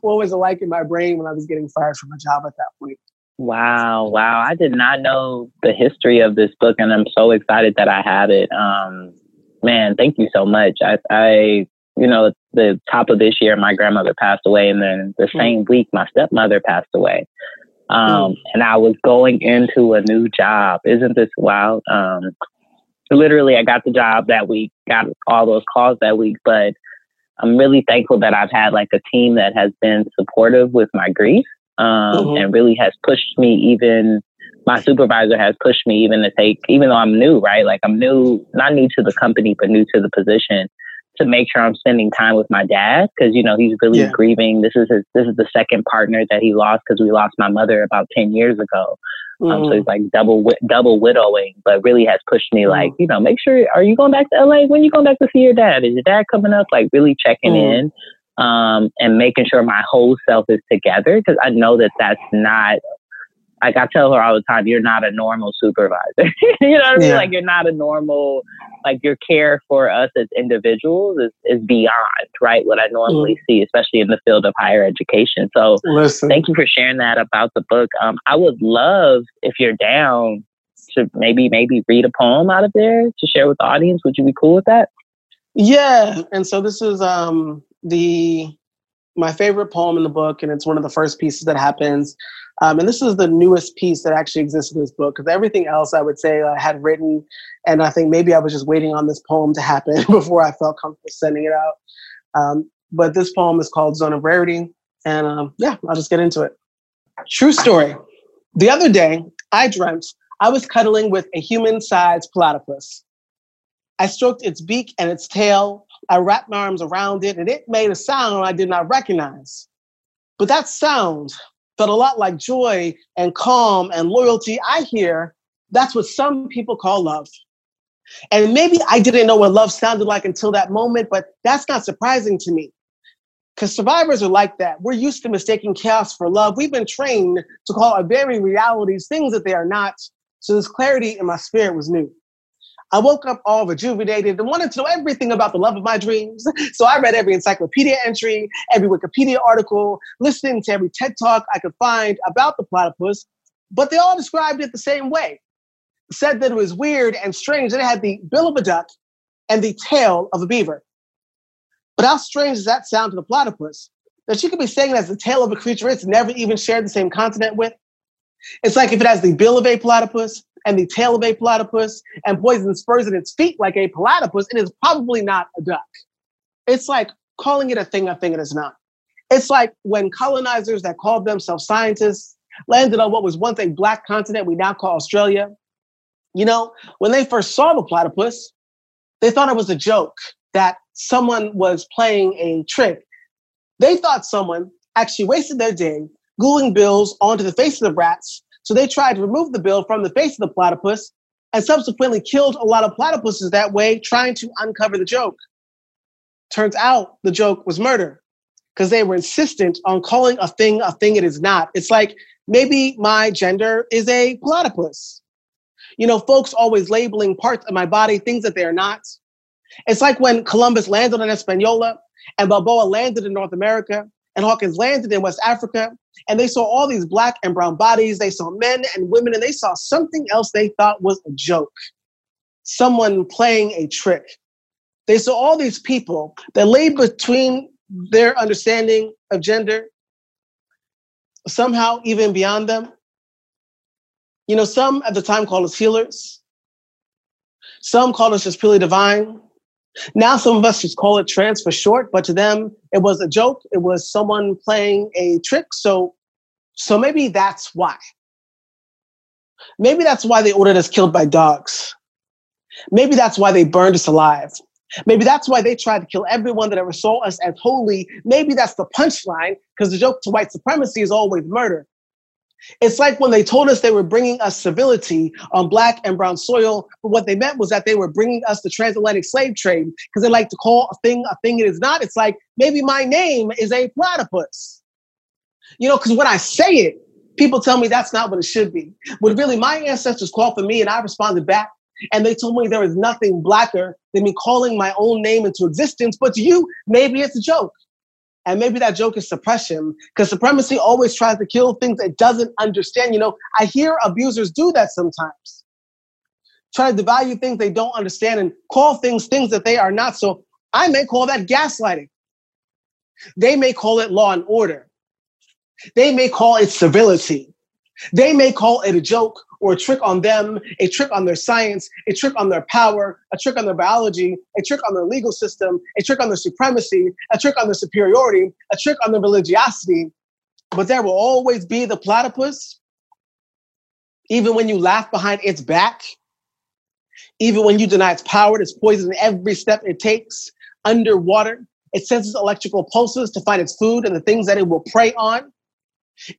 what was it like in my brain when I was getting fired from a job at that point. Wow, wow. I did not know the history of this book and I'm so excited that I have it. Um man, thank you so much. I I you know, the top of this year my grandmother passed away and then the mm. same week my stepmother passed away. Um mm. and I was going into a new job. Isn't this wild? Um literally I got the job that week, got all those calls that week, but I'm really thankful that I've had like a team that has been supportive with my grief um, mm-hmm. and really has pushed me even my supervisor has pushed me even to take even though I'm new, right? Like I'm new, not new to the company, but new to the position to make sure I'm spending time with my dad because you know he's really yeah. grieving. This is his, this is the second partner that he lost because we lost my mother about ten years ago. Um, so he's like double double widowing, but really has pushed me like mm. you know make sure are you going back to LA? When you going back to see your dad? Is your dad coming up? Like really checking mm. in um, and making sure my whole self is together because I know that that's not like I tell her all the time, you're not a normal supervisor. [LAUGHS] you know what I mean? Yeah. Like you're not a normal, like your care for us as individuals is, is beyond, right? What I normally mm. see, especially in the field of higher education. So Listen. thank you for sharing that about the book. Um, I would love if you're down to maybe, maybe read a poem out of there to share with the audience. Would you be cool with that? Yeah. And so this is, um, the my favorite poem in the book, and it's one of the first pieces that happens. Um, and this is the newest piece that actually exists in this book because everything else I would say I had written, and I think maybe I was just waiting on this poem to happen [LAUGHS] before I felt comfortable sending it out. Um, but this poem is called Zone of Rarity, and um, yeah, I'll just get into it. True story. The other day, I dreamt I was cuddling with a human-sized platypus. I stroked its beak and its tail I wrapped my arms around it and it made a sound I did not recognize. But that sound felt a lot like joy and calm and loyalty. I hear that's what some people call love. And maybe I didn't know what love sounded like until that moment, but that's not surprising to me. Because survivors are like that. We're used to mistaking chaos for love. We've been trained to call our very realities things that they are not. So this clarity in my spirit was new. I woke up all rejuvenated and wanted to know everything about the love of my dreams. So I read every encyclopedia entry, every Wikipedia article, listening to every TED talk I could find about the platypus, but they all described it the same way. Said that it was weird and strange that it had the bill of a duck and the tail of a beaver. But how strange does that sound to the platypus? That she could be saying it as the tail of a creature it's never even shared the same continent with? It's like if it has the bill of a platypus and the tail of a platypus and poison spurs in its feet like a platypus, it is probably not a duck. It's like calling it a thing a thing it is not. It's like when colonizers that called themselves scientists landed on what was once a black continent we now call Australia. You know, when they first saw the platypus, they thought it was a joke that someone was playing a trick. They thought someone actually wasted their day gluing bills onto the face of the rats so they tried to remove the bill from the face of the platypus and subsequently killed a lot of platypuses that way, trying to uncover the joke. Turns out the joke was murder because they were insistent on calling a thing a thing it is not. It's like maybe my gender is a platypus. You know, folks always labeling parts of my body things that they are not. It's like when Columbus landed on Hispaniola and Balboa landed in North America and Hawkins landed in West Africa, and they saw all these black and brown bodies. They saw men and women, and they saw something else they thought was a joke someone playing a trick. They saw all these people that lay between their understanding of gender, somehow even beyond them. You know, some at the time called us healers, some called us just purely divine. Now, some of us just call it trans for short, but to them, it was a joke. It was someone playing a trick. So, so maybe that's why. Maybe that's why they ordered us killed by dogs. Maybe that's why they burned us alive. Maybe that's why they tried to kill everyone that ever saw us as holy. Maybe that's the punchline, because the joke to white supremacy is always murder. It's like when they told us they were bringing us civility on black and brown soil, but what they meant was that they were bringing us the transatlantic slave trade because they like to call a thing a thing it is not. It's like maybe my name is a platypus. You know, because when I say it, people tell me that's not what it should be. But really, my ancestors called for me and I responded back. And they told me there was nothing blacker than me calling my own name into existence. But to you, maybe it's a joke. And maybe that joke is suppression, because supremacy always tries to kill things it doesn't understand. You know, I hear abusers do that sometimes. Try to devalue things they don't understand and call things things that they are not. So I may call that gaslighting. They may call it law and order. They may call it civility. They may call it a joke or a trick on them, a trick on their science, a trick on their power, a trick on their biology, a trick on their legal system, a trick on their supremacy, a trick on their superiority, a trick on their religiosity. But there will always be the platypus, even when you laugh behind its back, even when you deny its power, its poison in every step it takes underwater. It senses electrical pulses to find its food and the things that it will prey on.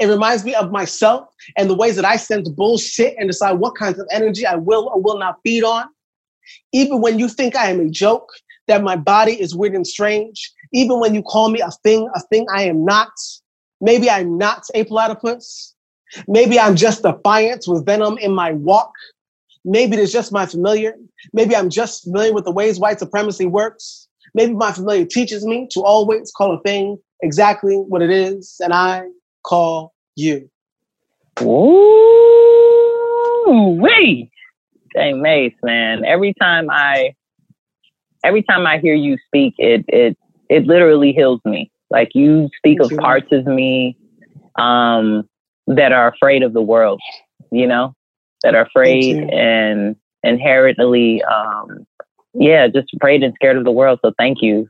It reminds me of myself and the ways that I sense bullshit and decide what kinds of energy I will or will not feed on. Even when you think I am a joke, that my body is weird and strange, even when you call me a thing, a thing I am not, maybe I'm not a platypus. Maybe I'm just defiant with venom in my walk. Maybe it's just my familiar. Maybe I'm just familiar with the ways white supremacy works. Maybe my familiar teaches me to always call a thing exactly what it is, and I call you? Ooh, wee. Dang Mase, man. Every time I every time I hear you speak, it it it literally heals me. Like you speak Thank of you. parts of me um that are afraid of the world, you know, that are afraid and inherently um yeah, just afraid and scared of the world. So thank you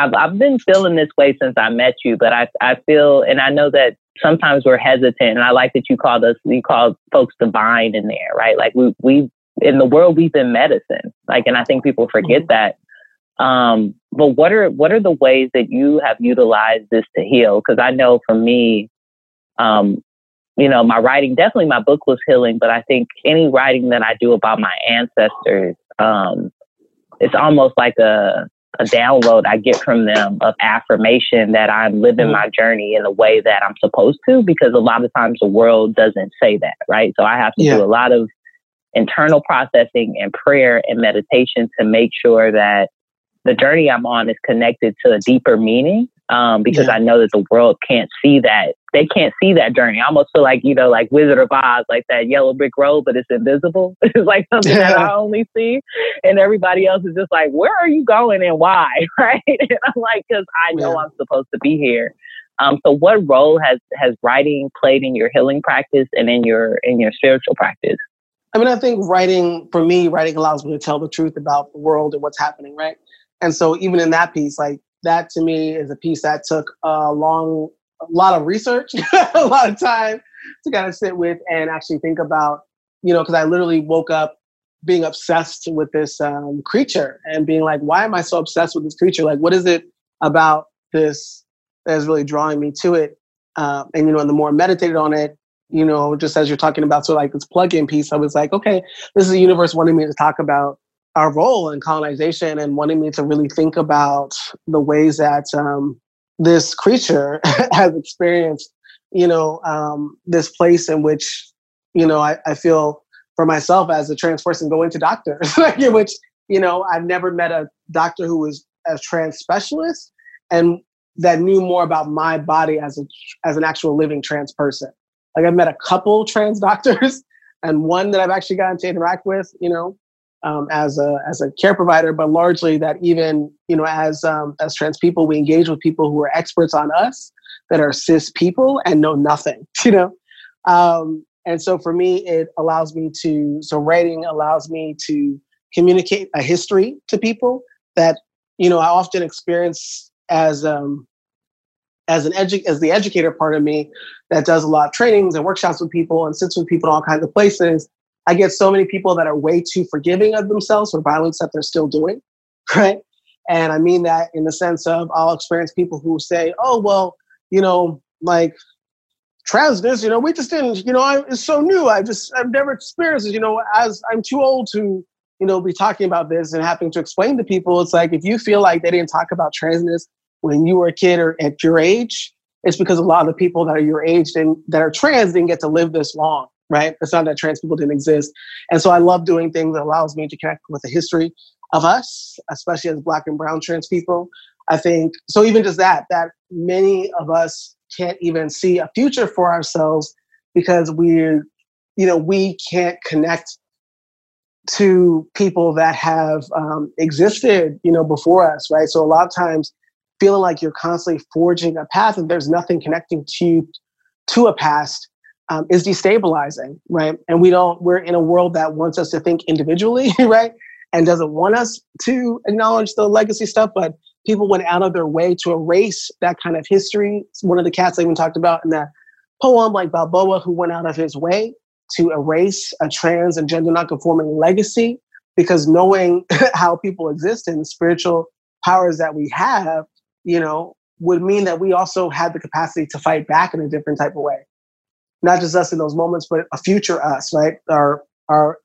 I've I've been feeling this way since I met you, but I I feel and I know that sometimes we're hesitant, and I like that you called us you called folks divine in there, right? Like we we in the world we've been medicine, like, and I think people forget mm-hmm. that. Um, but what are what are the ways that you have utilized this to heal? Because I know for me, um, you know, my writing definitely my book was healing, but I think any writing that I do about my ancestors, um, it's almost like a a download I get from them of affirmation that I'm living mm-hmm. my journey in the way that I'm supposed to, because a lot of times the world doesn't say that, right? So I have to yeah. do a lot of internal processing and prayer and meditation to make sure that the journey I'm on is connected to a deeper meaning um, because yeah. I know that the world can't see that. They can't see that journey. I almost feel like, you know, like Wizard of Oz, like that yellow brick road, but it's invisible. [LAUGHS] it's like something yeah. that I only see. And everybody else is just like, where are you going and why? [LAUGHS] Right. And I'm like, because I know yeah. I'm supposed to be here. Um, so what role has has writing played in your healing practice and in your in your spiritual practice? I mean, I think writing for me, writing allows me to tell the truth about the world and what's happening, right? And so even in that piece, like that to me is a piece that took a long, a lot of research, [LAUGHS] a lot of time to kind of sit with and actually think about, you know, because I literally woke up being obsessed with this um, creature and being like, why am I so obsessed with this creature? Like, what is it about this that is really drawing me to it? Uh, and you know, and the more I meditated on it, you know, just as you're talking about, so like this plug-in piece, I was like, okay, this is the universe wanting me to talk about our role in colonization and wanting me to really think about the ways that um, this creature [LAUGHS] has experienced, you know, um, this place in which, you know, I, I, feel for myself as a trans person going to doctors, [LAUGHS] which, you know, I've never met a doctor who was a trans specialist and that knew more about my body as a as an actual living trans person. Like I've met a couple trans [LAUGHS] doctors and one that I've actually gotten to interact with, you know, um, as a as a care provider, but largely that even you know as um, as trans people, we engage with people who are experts on us that are cis people and know nothing. [LAUGHS] You know, um, and so for me, it allows me to so writing allows me to communicate a history to people that you know I often experience as um, as an edu- as the educator part of me that does a lot of trainings and workshops with people and sits with people in all kinds of places I get so many people that are way too forgiving of themselves for violence that they're still doing. [LAUGHS] right? And I mean that in the sense of I'll experience people who say, oh, well, you know, like transness, you know, we just didn't, you know, I, it's so new. I just, I've never experienced it, you know, as I'm too old to, you know, be talking about this and having to explain to people. It's like, if you feel like they didn't talk about transness when you were a kid or at your age, it's because a lot of the people that are your age and that are trans didn't get to live this long, right? It's not that trans people didn't exist. And so I love doing things that allows me to connect with the history of us, especially as black and brown trans people. I think so even just that, that many of us can't even see a future for ourselves because we're, you know, we can't connect to people that have um, existed, you know, before us, right? So a lot of times feeling like you're constantly forging a path and there's nothing connecting to you to a past um, is destabilizing, right? And we don't, we're in a world that wants us to think individually, [LAUGHS] right? And doesn't want us to acknowledge the legacy stuff, but people went out of their way to erase that kind of history. One of the cats I even talked about in that poem, like Balboa, who went out of his way to erase a trans and gender nonconforming legacy, because knowing [LAUGHS] how people exist and spiritual powers that we have you know, would mean that we also had the capacity to fight back in a different type of way. Not just us in those moments, but a future us, right? Our our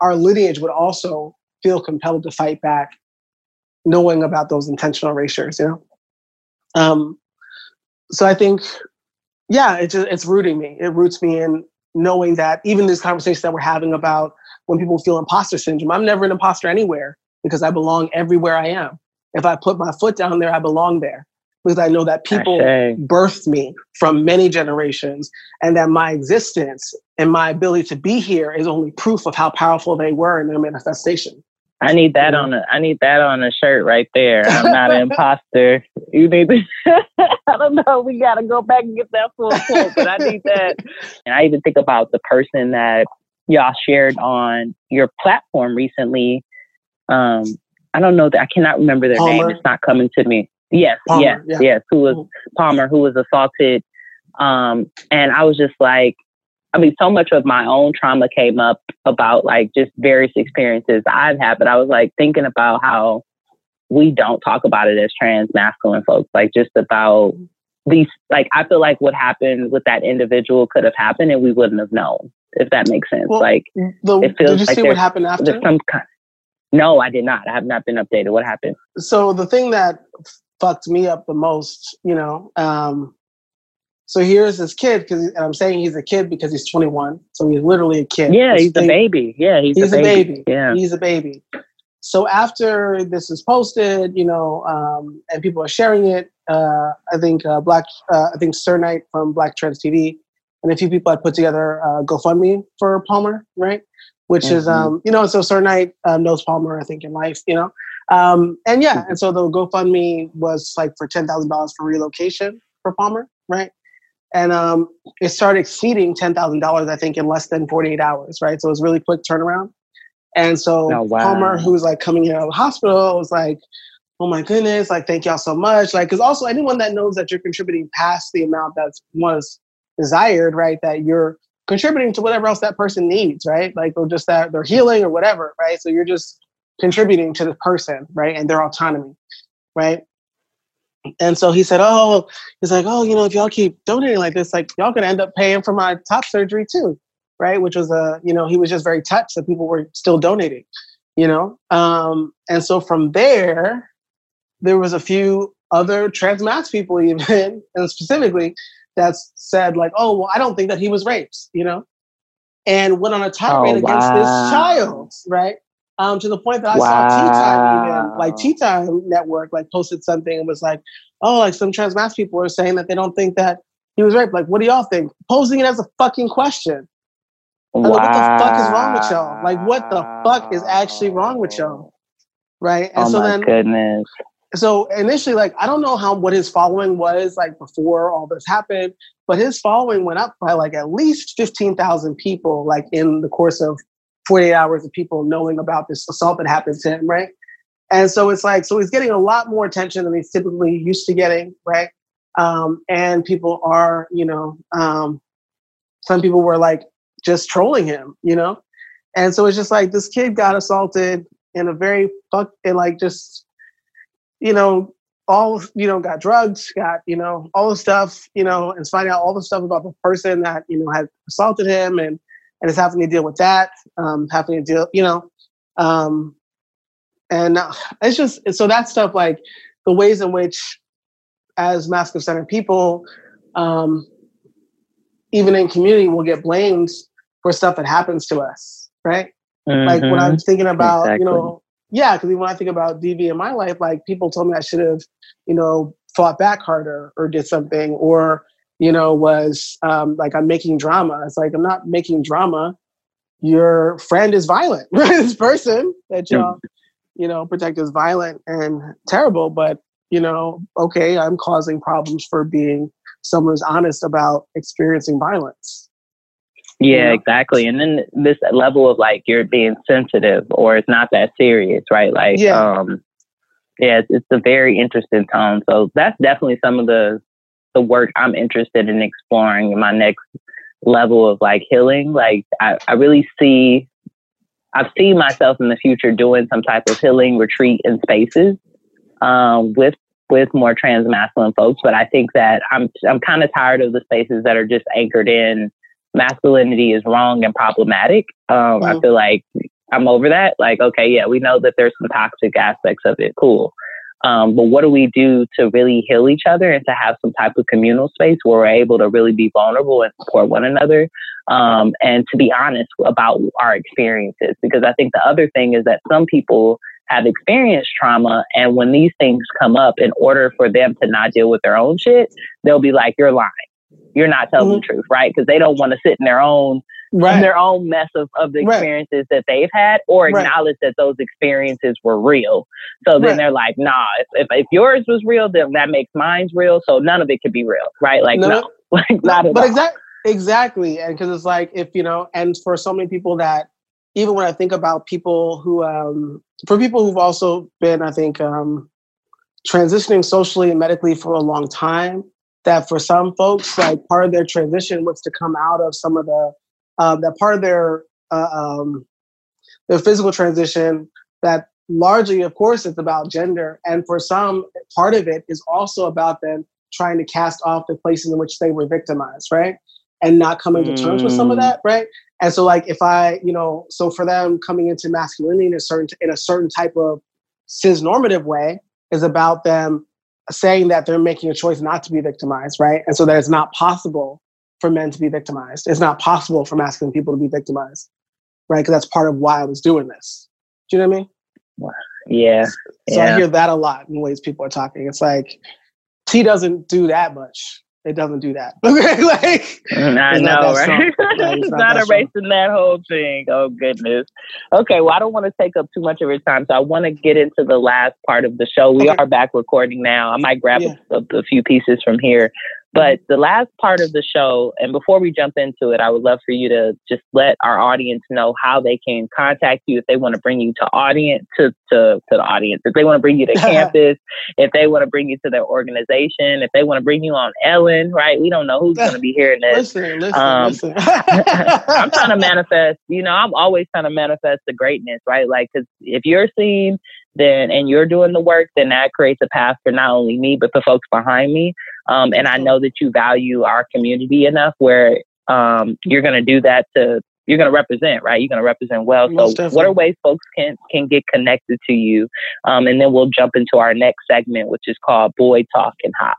our lineage would also feel compelled to fight back, knowing about those intentional erasures, you know? Um, so I think, yeah, it just, it's rooting me. It roots me in knowing that even this conversation that we're having about when people feel imposter syndrome, I'm never an imposter anywhere because I belong everywhere I am. If I put my foot down there, I belong there because I know that people birthed me from many generations and that my existence and my ability to be here is only proof of how powerful they were in their manifestation. I need that on a I need that on a shirt right there. I'm not an [LAUGHS] imposter. You need to [LAUGHS] I don't know, we gotta go back and get that full quote, but I need that. [LAUGHS] And I even think about the person that y'all shared on your platform recently. Um, I don't know that I cannot remember their Palmer. name. It's not coming to me. Yes, Palmer, yes, yeah. yes. Who was mm-hmm. Palmer? Who was assaulted? Um, and I was just like, I mean, so much of my own trauma came up about like just various experiences I've had, but I was like thinking about how we don't talk about it as trans masculine folks, like just about these. Like, I feel like what happened with that individual could have happened and we wouldn't have known, if that makes sense. Well, like, the, it feels did you like see what happened after? There's some kind. No, I did not. I have not been updated. What happened? So the thing that fucked me up the most, you know, um, so here's this kid because I'm saying he's a kid because he's 21, so he's literally a kid. Yeah, he's a baby. Yeah, he's, he's a, baby. a, baby. Yeah, he's a baby. So after this is posted, you know, um, and people are sharing it, uh, I think uh, Black, uh, I think Sir Knight from Black Trans TV, and a few people had put together uh, GoFundMe for Palmer, right? which mm-hmm. is um, you know, so Sir Knight um, knows Palmer, I think, in life, you know. Um, and yeah, mm-hmm. and so the GoFundMe was like for ten thousand dollars for relocation for Palmer, right? And um, it started exceeding ten thousand dollars, I think, in less than forty eight hours, right? So it was really quick turnaround. And so oh, wow. Palmer, who was like coming out of the hospital, was like, "Oh my goodness! Like, thank y'all so much!" Like, because also anyone that knows that you're contributing past the amount that was desired, right? That you're contributing to whatever else that person needs, right? Like or just that they're healing or whatever, right? So you're just contributing to the person, right? And their autonomy, right? And so he said, Oh, he's like, Oh, you know, if y'all keep donating like this, like y'all gonna end up paying for my top surgery too, right? Which was a, you know, he was just very touched that people were still donating, you know? Um, and so from there, there was a few other trans mass people [LAUGHS] even, and specifically that's said like, oh, well, I don't think that he was raped, you know, and went on a tirade oh, against this child, right? Um, to the point that I wow. saw Tea Time even, like Tea Time Network, like posted something and was like, oh, like some trans mass people are saying that they don't think that he was raped. Like, what do y'all think? Posing it as a fucking question. Wow. Like, what the fuck is wrong with y'all? Like, what the fuck is actually wrong with y'all? Right? And oh so then, goodness so initially, like I don't know how what his following was like before all this happened, but his following went up by like at least fifteen thousand people, like in the course of forty eight hours of people knowing about this assault that happened to him, right? And so it's like so he's getting a lot more attention than he's typically used to getting, right? Um, and people are, you know, um, some people were like just trolling him, you know, and so it's just like this kid got assaulted in a very fuck and like just you know all you know got drugs got you know all the stuff you know and finding out all the stuff about the person that you know had assaulted him and and is having to deal with that um having to deal you know um and uh, it's just so that stuff like the ways in which as masculine centered people um even in community will get blamed for stuff that happens to us right mm-hmm. like when i'm thinking about exactly. you know yeah, because when I think about DV in my life, like people told me I should have, you know, fought back harder or did something, or you know, was um, like I'm making drama. It's like I'm not making drama. Your friend is violent, right? [LAUGHS] this person that y'all, you know, protect is violent and terrible. But you know, okay, I'm causing problems for being someone who's honest about experiencing violence. Yeah, exactly. And then this level of like you're being sensitive or it's not that serious, right? Like, yeah. um, yeah, it's, it's a very interesting tone. So that's definitely some of the the work I'm interested in exploring in my next level of like healing. Like, I, I really see, I've seen myself in the future doing some type of healing retreat in spaces um, with with more trans masculine folks. But I think that I'm I'm kind of tired of the spaces that are just anchored in masculinity is wrong and problematic. Um, mm-hmm. I feel like I'm over that. Like, okay, yeah, we know that there's some toxic aspects of it. Cool. Um, but what do we do to really heal each other and to have some type of communal space where we're able to really be vulnerable and support one another um, and to be honest about our experiences? Because I think the other thing is that some people have experienced trauma, and when these things come up, in order for them to not deal with their own shit, they'll be like, "You're lying." you're not telling mm-hmm. the truth, right? Because they don't want to sit in their own right. their own mess of, of the experiences right. that they've had or acknowledge right. that those experiences were real. So then they're like, nah, if, if, if, yours was real, then that makes mine's real. So none of it could be real, right? Like, no, no. [LAUGHS] like not at But exactly, exactly. And because it's like, if, you know, and for so many people that, even when I think about people who, um, for people who've also been, I think, um, transitioning socially and medically for a long time, that for some folks, like part of their transition was to come out of some of the uh, that part of their uh, um, their physical transition that largely, of course, it's about gender, and for some, part of it is also about them trying to cast off the places in which they were victimized, right? And not coming to terms with some of mm. that, right? And so, like, if I, you know, so for them coming into masculinity in a certain in a certain type of cis normative way is about them saying that they're making a choice not to be victimized, right? And so that it's not possible for men to be victimized. It's not possible for masculine people to be victimized, right? Because that's part of why I was doing this. Do you know what I mean? Yeah. So yeah. I hear that a lot in ways people are talking. It's like T doesn't do that much it doesn't do that. Okay, [LAUGHS] like mm, I know, right? [LAUGHS] it's, not, not erasing that whole thing. Oh goodness. Okay, well, I don't want to take up too much of your time, so I want to get into the last part of the show. We okay. are back recording now. I might grab yeah. a, a, few pieces from here, but the last part of the show, and before we jump into it, I would love for you to just let our audience know how they can contact you if they want to bring you to audience to, to, to the audience, if they want to bring you to [LAUGHS] campus, if they want to bring you to their organization, if they want to bring you on Ellen, right? We don't know who's going to be hearing this. Listen, listen, um, listen. [LAUGHS] [LAUGHS] I'm trying to manifest, you know, I'm always trying to manifest the greatness, right? Like, because if you're seen, then and you're doing the work, then that creates a path for not only me but the folks behind me. Um, and I know that you value our community enough where um, you're going to do that to you're going to represent, right? You're going to represent well. Most so, definitely. what are ways folks can can get connected to you? Um, and then we'll jump into our next segment, which is called Boy Talk and Hop.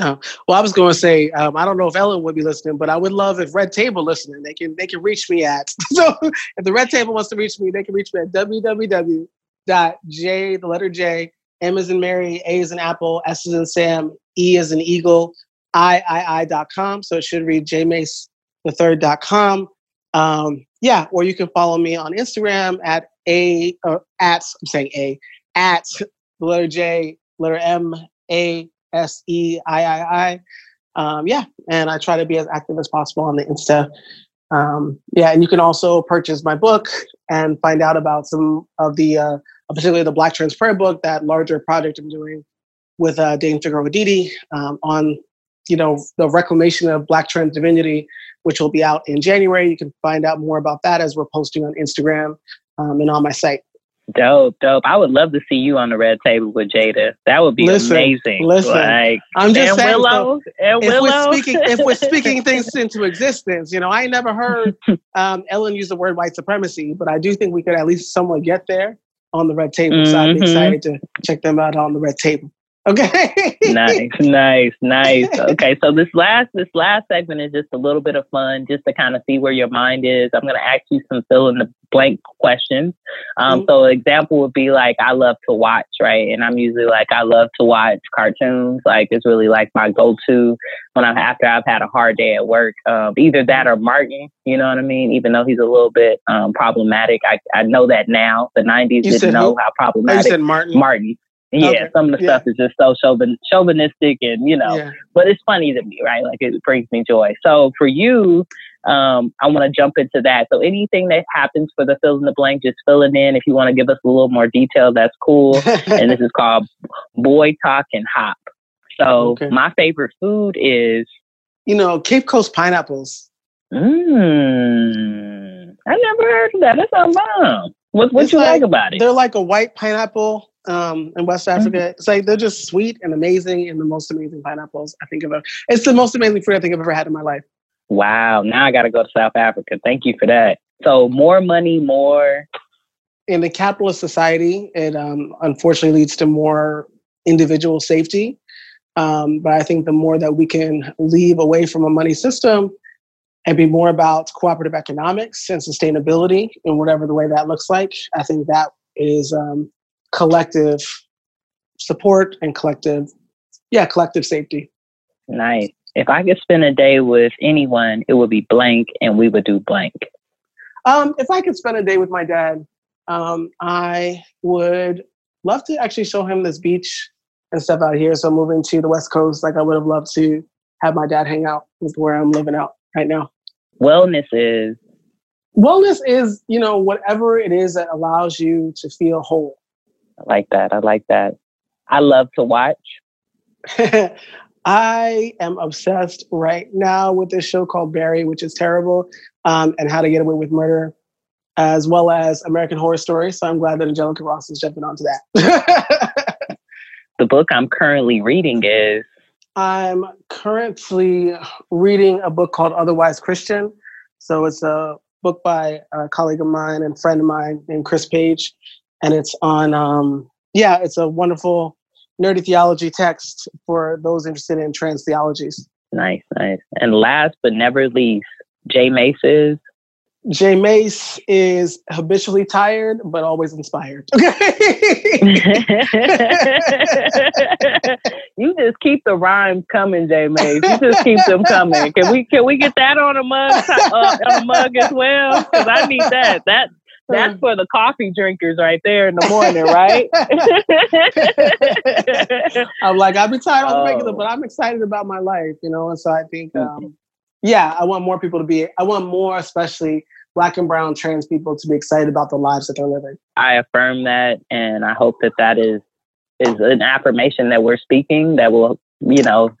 Oh, well, I was going to say um, I don't know if Ellen would be listening, but I would love if Red Table listening. They can they can reach me at [LAUGHS] so if the Red Table wants to reach me, they can reach me at www dot j the letter J M is in Mary, A is in Apple, S is in Sam, E is an Eagle, I I I dot com. So it should read jmase the third dot com. Um, yeah, or you can follow me on Instagram at a uh, at I'm saying a at the letter J letter M A S E I I I. Um, yeah, and I try to be as active as possible on the Insta. Um, yeah, and you can also purchase my book and find out about some of the uh, particularly the Black Trans Prayer Book, that larger project I'm doing with uh, Dane Figueroa Edidi um, on, you know, the reclamation of Black trans divinity, which will be out in January. You can find out more about that as we're posting on Instagram um, and on my site. Dope, dope. I would love to see you on the red table with Jada. That would be listen, amazing. Listen, like, I'm just and saying, Willow, so and if Willow. we're speaking, if we're speaking things [LAUGHS] into existence, you know, I never heard [LAUGHS] um, Ellen use the word white supremacy, but I do think we could at least somewhat get there on the red table. Mm-hmm. So I'd be mm-hmm. excited to check them out on the red table. Okay. nice, nice, nice. [LAUGHS] Okay, so this last this last segment is just a little bit of fun, just to kind of see where your mind is. I'm going to ask you some fill in the blank questions. Um, mm-hmm. So, example would be like, I love to watch, right? And I'm usually like, I love to watch cartoons. Like, it's really like my go to when I'm after I've had a hard day at work. Um, either that or Martin. You know what I mean? Even though he's a little bit um, problematic, I I know that now. The '90s you didn't know who? how problematic. Oh, you said Martin. Martin. Yeah, okay. some of the yeah. stuff is just so chauvin- chauvinistic and, you know, yeah. but it's funny to me, right? Like it brings me joy. So for you, um, I want to jump into that. So anything that happens for the fill in the blank, just fill it in. If you want to give us a little more detail, that's cool. [LAUGHS] and this is called Boy Talk and Hop. So okay. my favorite food is, you know, Cape Coast pineapples. Mmm. I never heard of that. That's not wrong. What what you like, like, about it? They're like a white pineapple um, in West. Africa. It's like they're just sweet and amazing and the most amazing pineapples I think of. It's the most amazing fruit I think I've ever had in my life. Wow. Now I got to go to South Africa. Thank you for that. So more money, more. In the capitalist society, it um, unfortunately leads to more individual safety. Um, but I think the more that we can leave away from a money system and be more about cooperative economics and sustainability in whatever the way that looks like, I think that is um, collective support and collective, yeah, collective safety. Nice. If I could spend a day with anyone, it would be blank, and we would do blank. Um, if I could spend a day with my dad, um, I would love to actually show him this beach and stuff out here. So moving to the West Coast, like I would have loved to have my dad hang out with where I'm living out right now. Wellness is wellness is you know whatever it is that allows you to feel whole I like that. I like that. I love to watch. [LAUGHS] I am obsessed right now with this show called Barry, which is terrible, um, and How to Get Away with Murder, as well as American Horror Story. So I'm glad that Angelica Ross is jumping onto that. [LAUGHS] the book I'm currently reading is. I'm currently reading a book called Otherwise Christian. So it's a book by a colleague of mine and friend of mine named Chris Paige and it's on um, yeah it's a wonderful nerdy theology text for those interested in trans theologies nice nice and last but never least J Mase is J Mase is habitually tired, but always inspired. [LAUGHS] [LAUGHS] you just keep the rhymes coming, J Mase. You just keep them coming. Can we can we get that on a mug uh, on a mug as well? Because I need that. That that's for the coffee drinkers right there in the morning, right? [LAUGHS] [LAUGHS] I'm like, I've been tired on the regular, but oh. I'm excited about my life, you know. And so I think, mm-hmm. um, yeah, I want more people to be. I want more, especially black and brown trans people, to be excited about the lives that they're living. I affirm that, and I hope that that is is an affirmation that we're speaking that will, you know,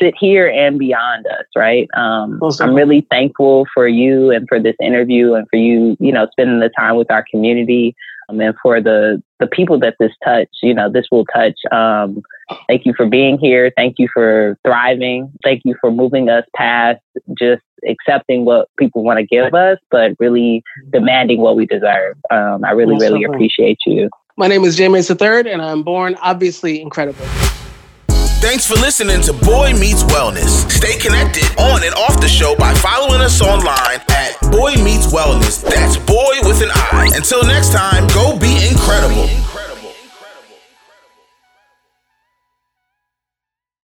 sit here and beyond us, right? Um, I'm really thankful for you and for this interview and for you, you know, spending the time with our community um, and for the the people that this touch. You know, this will touch. Um, thank you for being here. Thank you for thriving. Thank you for moving us past just accepting what people want to give us, but really demanding what we deserve. Um, I really, really appreciate you. My name is J Mase III, and I'm born obviously incredible. Thanks for listening to BOI Meets Wellness. Stay connected on and off the show by following us online at BOI Meets Wellness. That's boy with an I. Until next time, go be incredible.